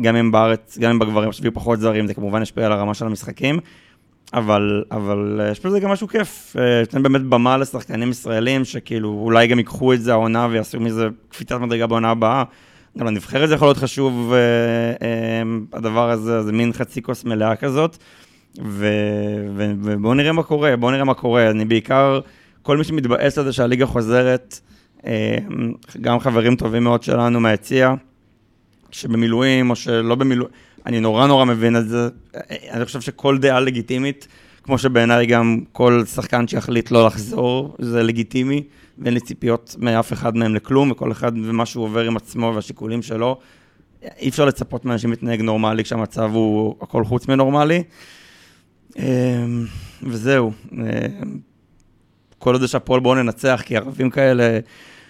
גם אם בארץ, גם אם בגברים יהיו פחות זרים, זה כמובן ישפיע על הרמה של המשחקים. אבל, אבל אה, יש בזה גם משהו כיף, אה, להם באמת במה לשחקנים ישראלים, שכאילו אולי גם ייקחו את זה העונה ויעשו מזה קפיצת מדרגה בעונה הבאה. גם לנבחרת זה יכול להיות חשוב, אה, אה, הדבר הזה, זה מין חצי כוס מלאה כזאת. ו, ו, ובואו נראה מה קורה, בואו נראה מה קורה. אני בעיקר, כל מי שמתבאס על זה שהליגה חוזרת, אה, גם חברים טובים מאוד שלנו מהיציע, שבמילואים או שלא במילואים, אני נורא נורא מבין את זה. אני חושב שכל דעה לגיטימית, כמו שבעיניי גם כל שחקן שיחליט לא לחזור, זה לגיטימי, ואין לי ציפיות מאף אחד מהם לכלום, וכל אחד ומה שהוא עובר עם עצמו והשיקולים שלו. אי אפשר לצפות מאנשים להתנהג נורמלי כשהמצב הוא הכל חוץ מנורמלי. אמ, וזהו. אמ, כל עוד יש הפועל בואו ננצח, כי ערבים כאלה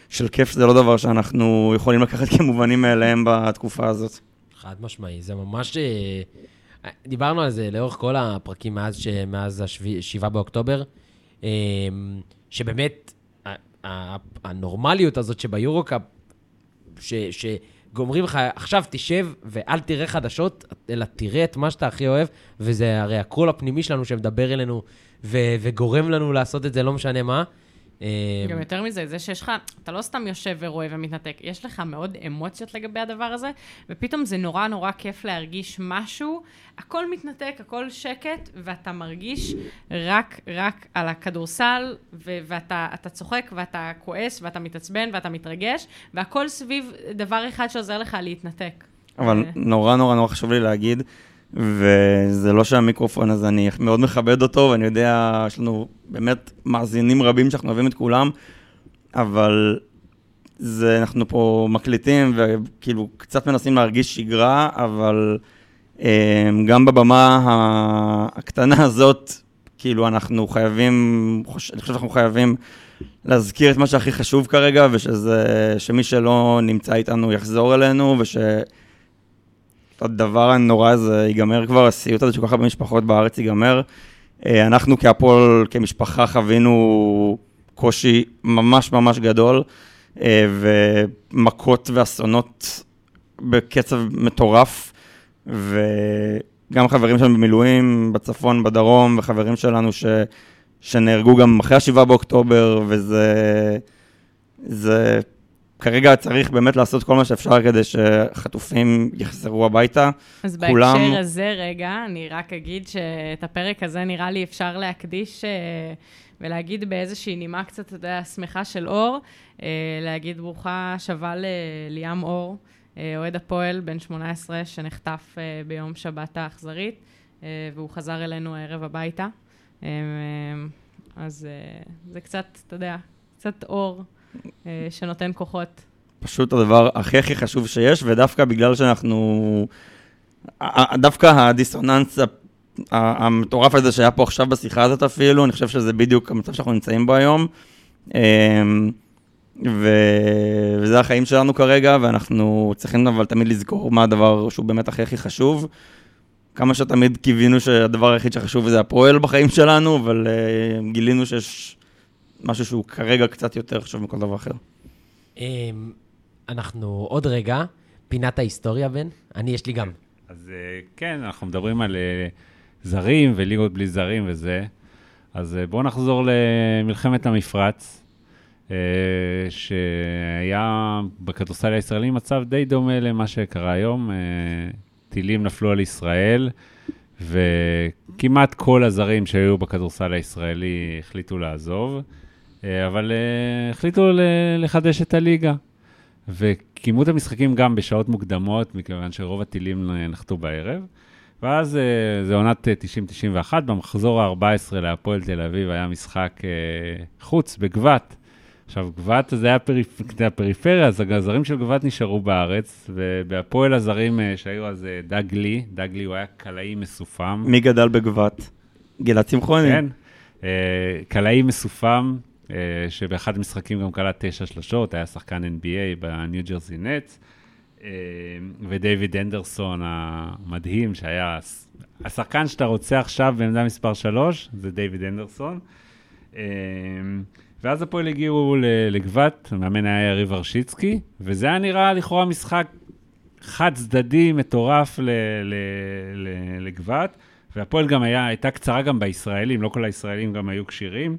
של כיף זה לא דבר שאנחנו יכולים לקחת כמובנים מאליהם בתקופה הזאת. חד משמעי, זה ממש... אה, דיברנו על זה לאורך כל הפרקים מאז. מאז ה-7 באוקטובר, אה, שבאמת הנורמליות הזאת שביורו-קאפ. שגומרים לך, עכשיו תשב ואל תראה חדשות, אלא תראה את מה שאתה הכי אוהב, וזה הרי הקול הפנימי שלנו שמדבר אלינו ו... וגורם לנו לעשות את זה, לא משנה מה. אה, גם יותר מזה, זה שיש לך, אתה לא סתם יושב ורואה ומתנתק, יש לך מאוד אמוציות לגבי הדבר הזה, ופתאום זה נורא נורא כיף להרגיש משהו, הכל מתנתק, הכל שקט, ואתה מרגיש רק, רק על הכדורסל, ו- ואתה אתה צוחק, ואתה כועס, ואתה מתעצבן, ואתה מתרגש, והכל סביב דבר אחד שעוזר לך להתנתק. אבל. נורא נורא נורא חשוב לי להגיד, וזה לא שהמיקרופון הזה, אני מאוד מכבד אותו, ואני יודע, יש לנו באמת מאזינים רבים שאנחנו אוהבים את כולם, אבל זה, אנחנו פה מקליטים וכאילו קצת מנסים להרגיש שגרה, אבל אה, גם בבמה הקטנה הזאת, כאילו אנחנו חייבים, אני חושב שאנחנו חייבים להזכיר את מה שהכי חשוב כרגע, ושזה, שמי שלא נמצא איתנו יחזור אלינו, וש... הדבר הנורא הזה ייגמר כבר, הסיוט הזה שכל כך הרבה משפחות בארץ ייגמר. אה, אנחנו כהפועל, כמשפחה, חווינו קושי ממש ממש גדול, אה, ומכות ואסונות בקצב מטורף, וגם חברים שלנו במילואים, בצפון, בדרום, וחברים שלנו ש... שנהרגו גם אחרי ה-7 באוקטובר, וזה... זה... כרגע צריך באמת לעשות כל מה שאפשר כדי שחטופים יחזרו הביתה. אז כולם- בהקשר הזה, רגע, אני רק אגיד שאת הפרק הזה נראה לי אפשר להקדיש אה, ולהגיד באיזושהי נימה קצת, אתה יודע, שמחה של אור, אה, להגיד ברוכה שבה לליאם אור, אה, אוהד הפועל, בן 18, שנחטף ביום שבת האכזרית, והוא חזר אלינו הערב הביתה. אז זה קצת, אתה יודע, קצת אור שנותן כוחות. פשוט הדבר הכי הכי חשוב שיש, ודווקא בגלל שאנחנו... דווקא הדיסוננס המטורף הזה שהיה פה עכשיו בשיחה הזאת אפילו, אני חושב שזה בדיוק המצב שאנחנו נמצאים בו היום. אמ, ו... וזה החיים שלנו כרגע, ואנחנו צריכים אבל תמיד לזכור מה הדבר שהוא באמת הכי הכי חשוב. כמה שתמיד קיווינו שהדבר היחיד שחשוב זה הפועל בחיים שלנו, אבל uh, גילינו שיש משהו שהוא כרגע קצת יותר חשוב מכל דבר אחר. אמ, אנחנו עוד רגע, פינת ההיסטוריה, בן. אני, יש לי גם אז אה, כן, אנחנו מדברים על אה, זרים וליגות בלי זרים וזה. אז אה, בואו נחזור למלחמת המפרץ, שהיה בכדורסל הישראלי מצב די דומה למה שקרה היום. טילים נפלו על ישראל, וכמעט כל הזרים שהיו בכדורסל הישראלי החליטו לעזוב, אבל אה, החליטו לחדש את הליגה. וקיימו את המשחקים גם בשעות מוקדמות, מכיוון שרוב הטילים אה, נחתו בערב. ואז אה, זה עונת אה, 90-91, במחזור ה-14 להפועל תל אביב היה משחק אה, חוץ בגבת. עכשיו, גבת זה היה פריפ... הפריפריה, אז הזרים של גבת נשארו בארץ, ובהפועל הזרים אה, שהיו אז אה, דג לי, דג לי הוא היה קלעי מסופם. מי גדל בגבת? גלעד שמחוני. כן. אה, קלעי מסופם, אה, שבאחד המשחקים גם קלע תשע שלושות, היה שחקן NBA בניו ג'רזי נטס, אה, ודייוויד אנדרסון המדהים, שהיה השחקן שאתה רוצה עכשיו בעמדה מספר 3, זה דיוויד אנדרסון. אה, ואז הפועל הגיעו לגבת, המאמן היה יריב הרשיצקי, וזה היה נראה לכאורה משחק חד צדדי מטורף לגבת, והפועל גם היה, הייתה קצרה גם בישראלים, לא כל הישראלים גם היו כשירים,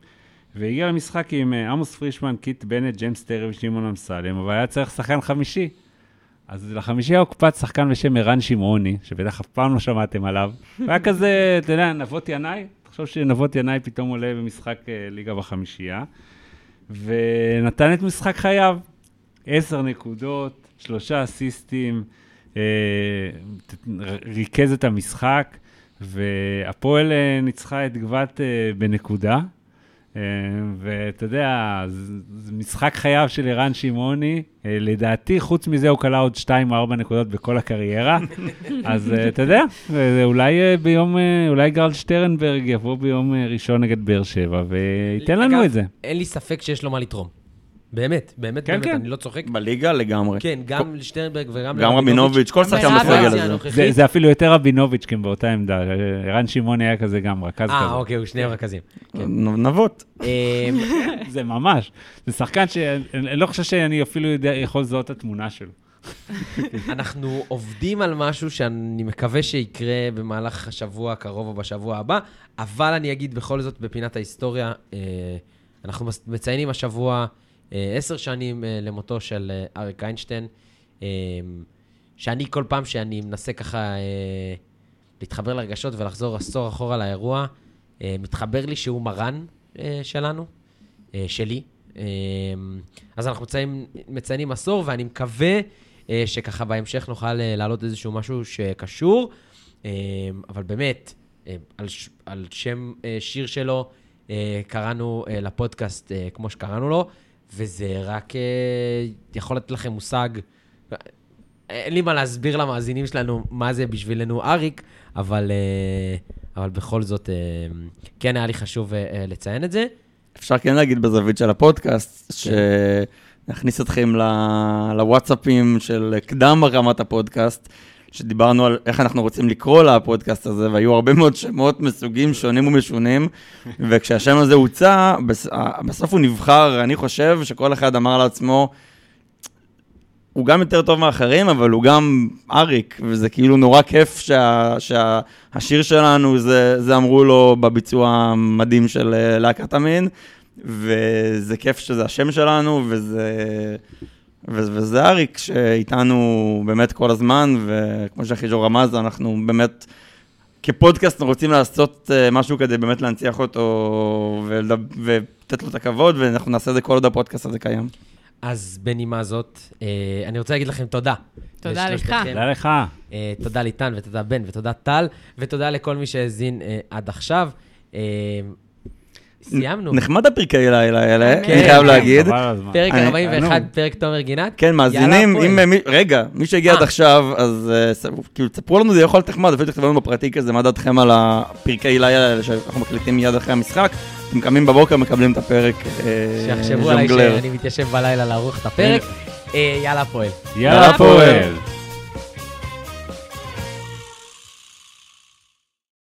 והגיע למשחק עם אה, עמוס פרישמן, קיט בנט, ג'יימס טרי ושמעון אמסלם, אבל היה צריך שחקן חמישי. אז לחמישי היה הוקפץ שחקן בשם ערן שמעוני, שבטח אף פעם לא שמעתם עליו. והיה כזה, אתה יודע, נבות ינאי, תחשוב שנבות ינאי פתאום עולה במשחק אה, ליגה בחמישייה, ונתן את משחק חייו. עשר נקודות, שלושה אסיסטים, אה, ריכז את המשחק, והפועל ניצחה את גבת בנקודה. אה, ואתה יודע, זה משחק חייו של ערן שמעוני. אה, לדעתי, חוץ מזה, הוא כלה עוד שתיים או ארבע נקודות בכל הקריירה. אז אה, אתה יודע, אולי ביום, אולי גרל שטרנברג יבוא ביום ראשון נגד באר שבע וייתן לנו אגב, את זה. אין לי ספק שיש לו מה לתרום. באמת, באמת, כן, באמת, כן. אני לא צוחק. בליגה לגמרי. כן, גם לשטרנברג וגם גם רבינוביץ', כל שחקן בסגל הזה. זה, זה אפילו יותר רבינוביץ' כי הם באותה עמדה. ערן שמעוני היה כזה גם רכז אה, כזה. אוקיי, הוא שניהם רכזים. נ- נבות. אה, זה ממש. זה שחקן שאני אני לא חושב שאני אפילו יודע, יכול לזהות את התמונה שלו. אנחנו עובדים על משהו שאני מקווה שיקרה במהלך השבוע הקרוב או בשבוע הבא, אבל אני אגיד בכל זאת, בפינת ההיסטוריה, אה, אנחנו מציינים השבוע אה, עשר שנים אה, למותו של אה, אריק איינשטיין, אה, שאני כל פעם שאני מנסה ככה אה, להתחבר לרגשות ולחזור עשור אחורה לאירוע, אה, מתחבר לי שהוא מרן אה, שלנו, אה, שלי. אה, אז אנחנו מציינים, מציינים עשור, ואני מקווה אה, שככה בהמשך נוכל אה, להעלות איזשהו משהו שקשור. אה, אבל באמת, אה, על, ש- על שם אה, שיר שלו אה, קראנו אה, לפודקאסט אה, כמו שקראנו לו, וזה רק אה, יכול לתת לכם מושג. אין לי מה להסביר למאזינים שלנו מה זה בשבילנו אריק, אבל, אה, אבל בכל זאת, אה, כן היה לי חשוב לציין את זה. אפשר כן להגיד בזווית של הפודקאסט, שנכניס אתכם ל- לוואטסאפים של קדם הרמת הפודקאסט, שדיברנו על איך אנחנו רוצים לקרוא לפודקאסט הזה, והיו הרבה מאוד שמות מסוגים שונים ומשונים, וכשהשם הזה הוצע, בס- בסוף הוא נבחר, אני חושב שכל אחד אמר לעצמו, הוא גם יותר טוב מאחרים, אבל הוא גם אריק, וזה כאילו נורא כיף שה, שהשיר שלנו, זה, זה אמרו לו בביצוע המדהים של אה, להקת המין, וזה כיף שזה השם שלנו, וזה, וזה אריק שאיתנו באמת כל הזמן, וכמו שאחיג'ו רמז, אנחנו באמת... כפודקאסט רוצים לעשות אה, משהו כדי באמת להנציח אותו ולתת לו את הכבוד, ואנחנו נעשה את זה כל עוד הפודקאסט הזה קיים. אז בנימה זאת, אה, אני רוצה להגיד לכם תודה. תודה לך. תודה לך. אה, תודה ליטן ותודה בן ותודה טל, ותודה לכל מי שהאזין עד עכשיו. סיימנו. נחמד הפרקי לילה האלה, כן, אני חייב כן. להגיד. פרק אני- 41, נו. פרק תומר גינת. כן, מאזינים. אם... מי- רגע, מי שהגיע עד אה. עכשיו, אז אה, כאילו, תספרו לנו, זה יכול להיות נחמד, אפילו תכתבו לנו בפרטי כזה, מה דעתכם על הפרקי לילה האלה שאנחנו מקליטים מיד אחרי המשחק. אתם קמים בבוקר, מקבלים את הפרק אה, שיחשבו עליי. שאני מתיישב בלילה לערוך את הפרק. אה, יאללה, הפועל. יאללה, הפועל.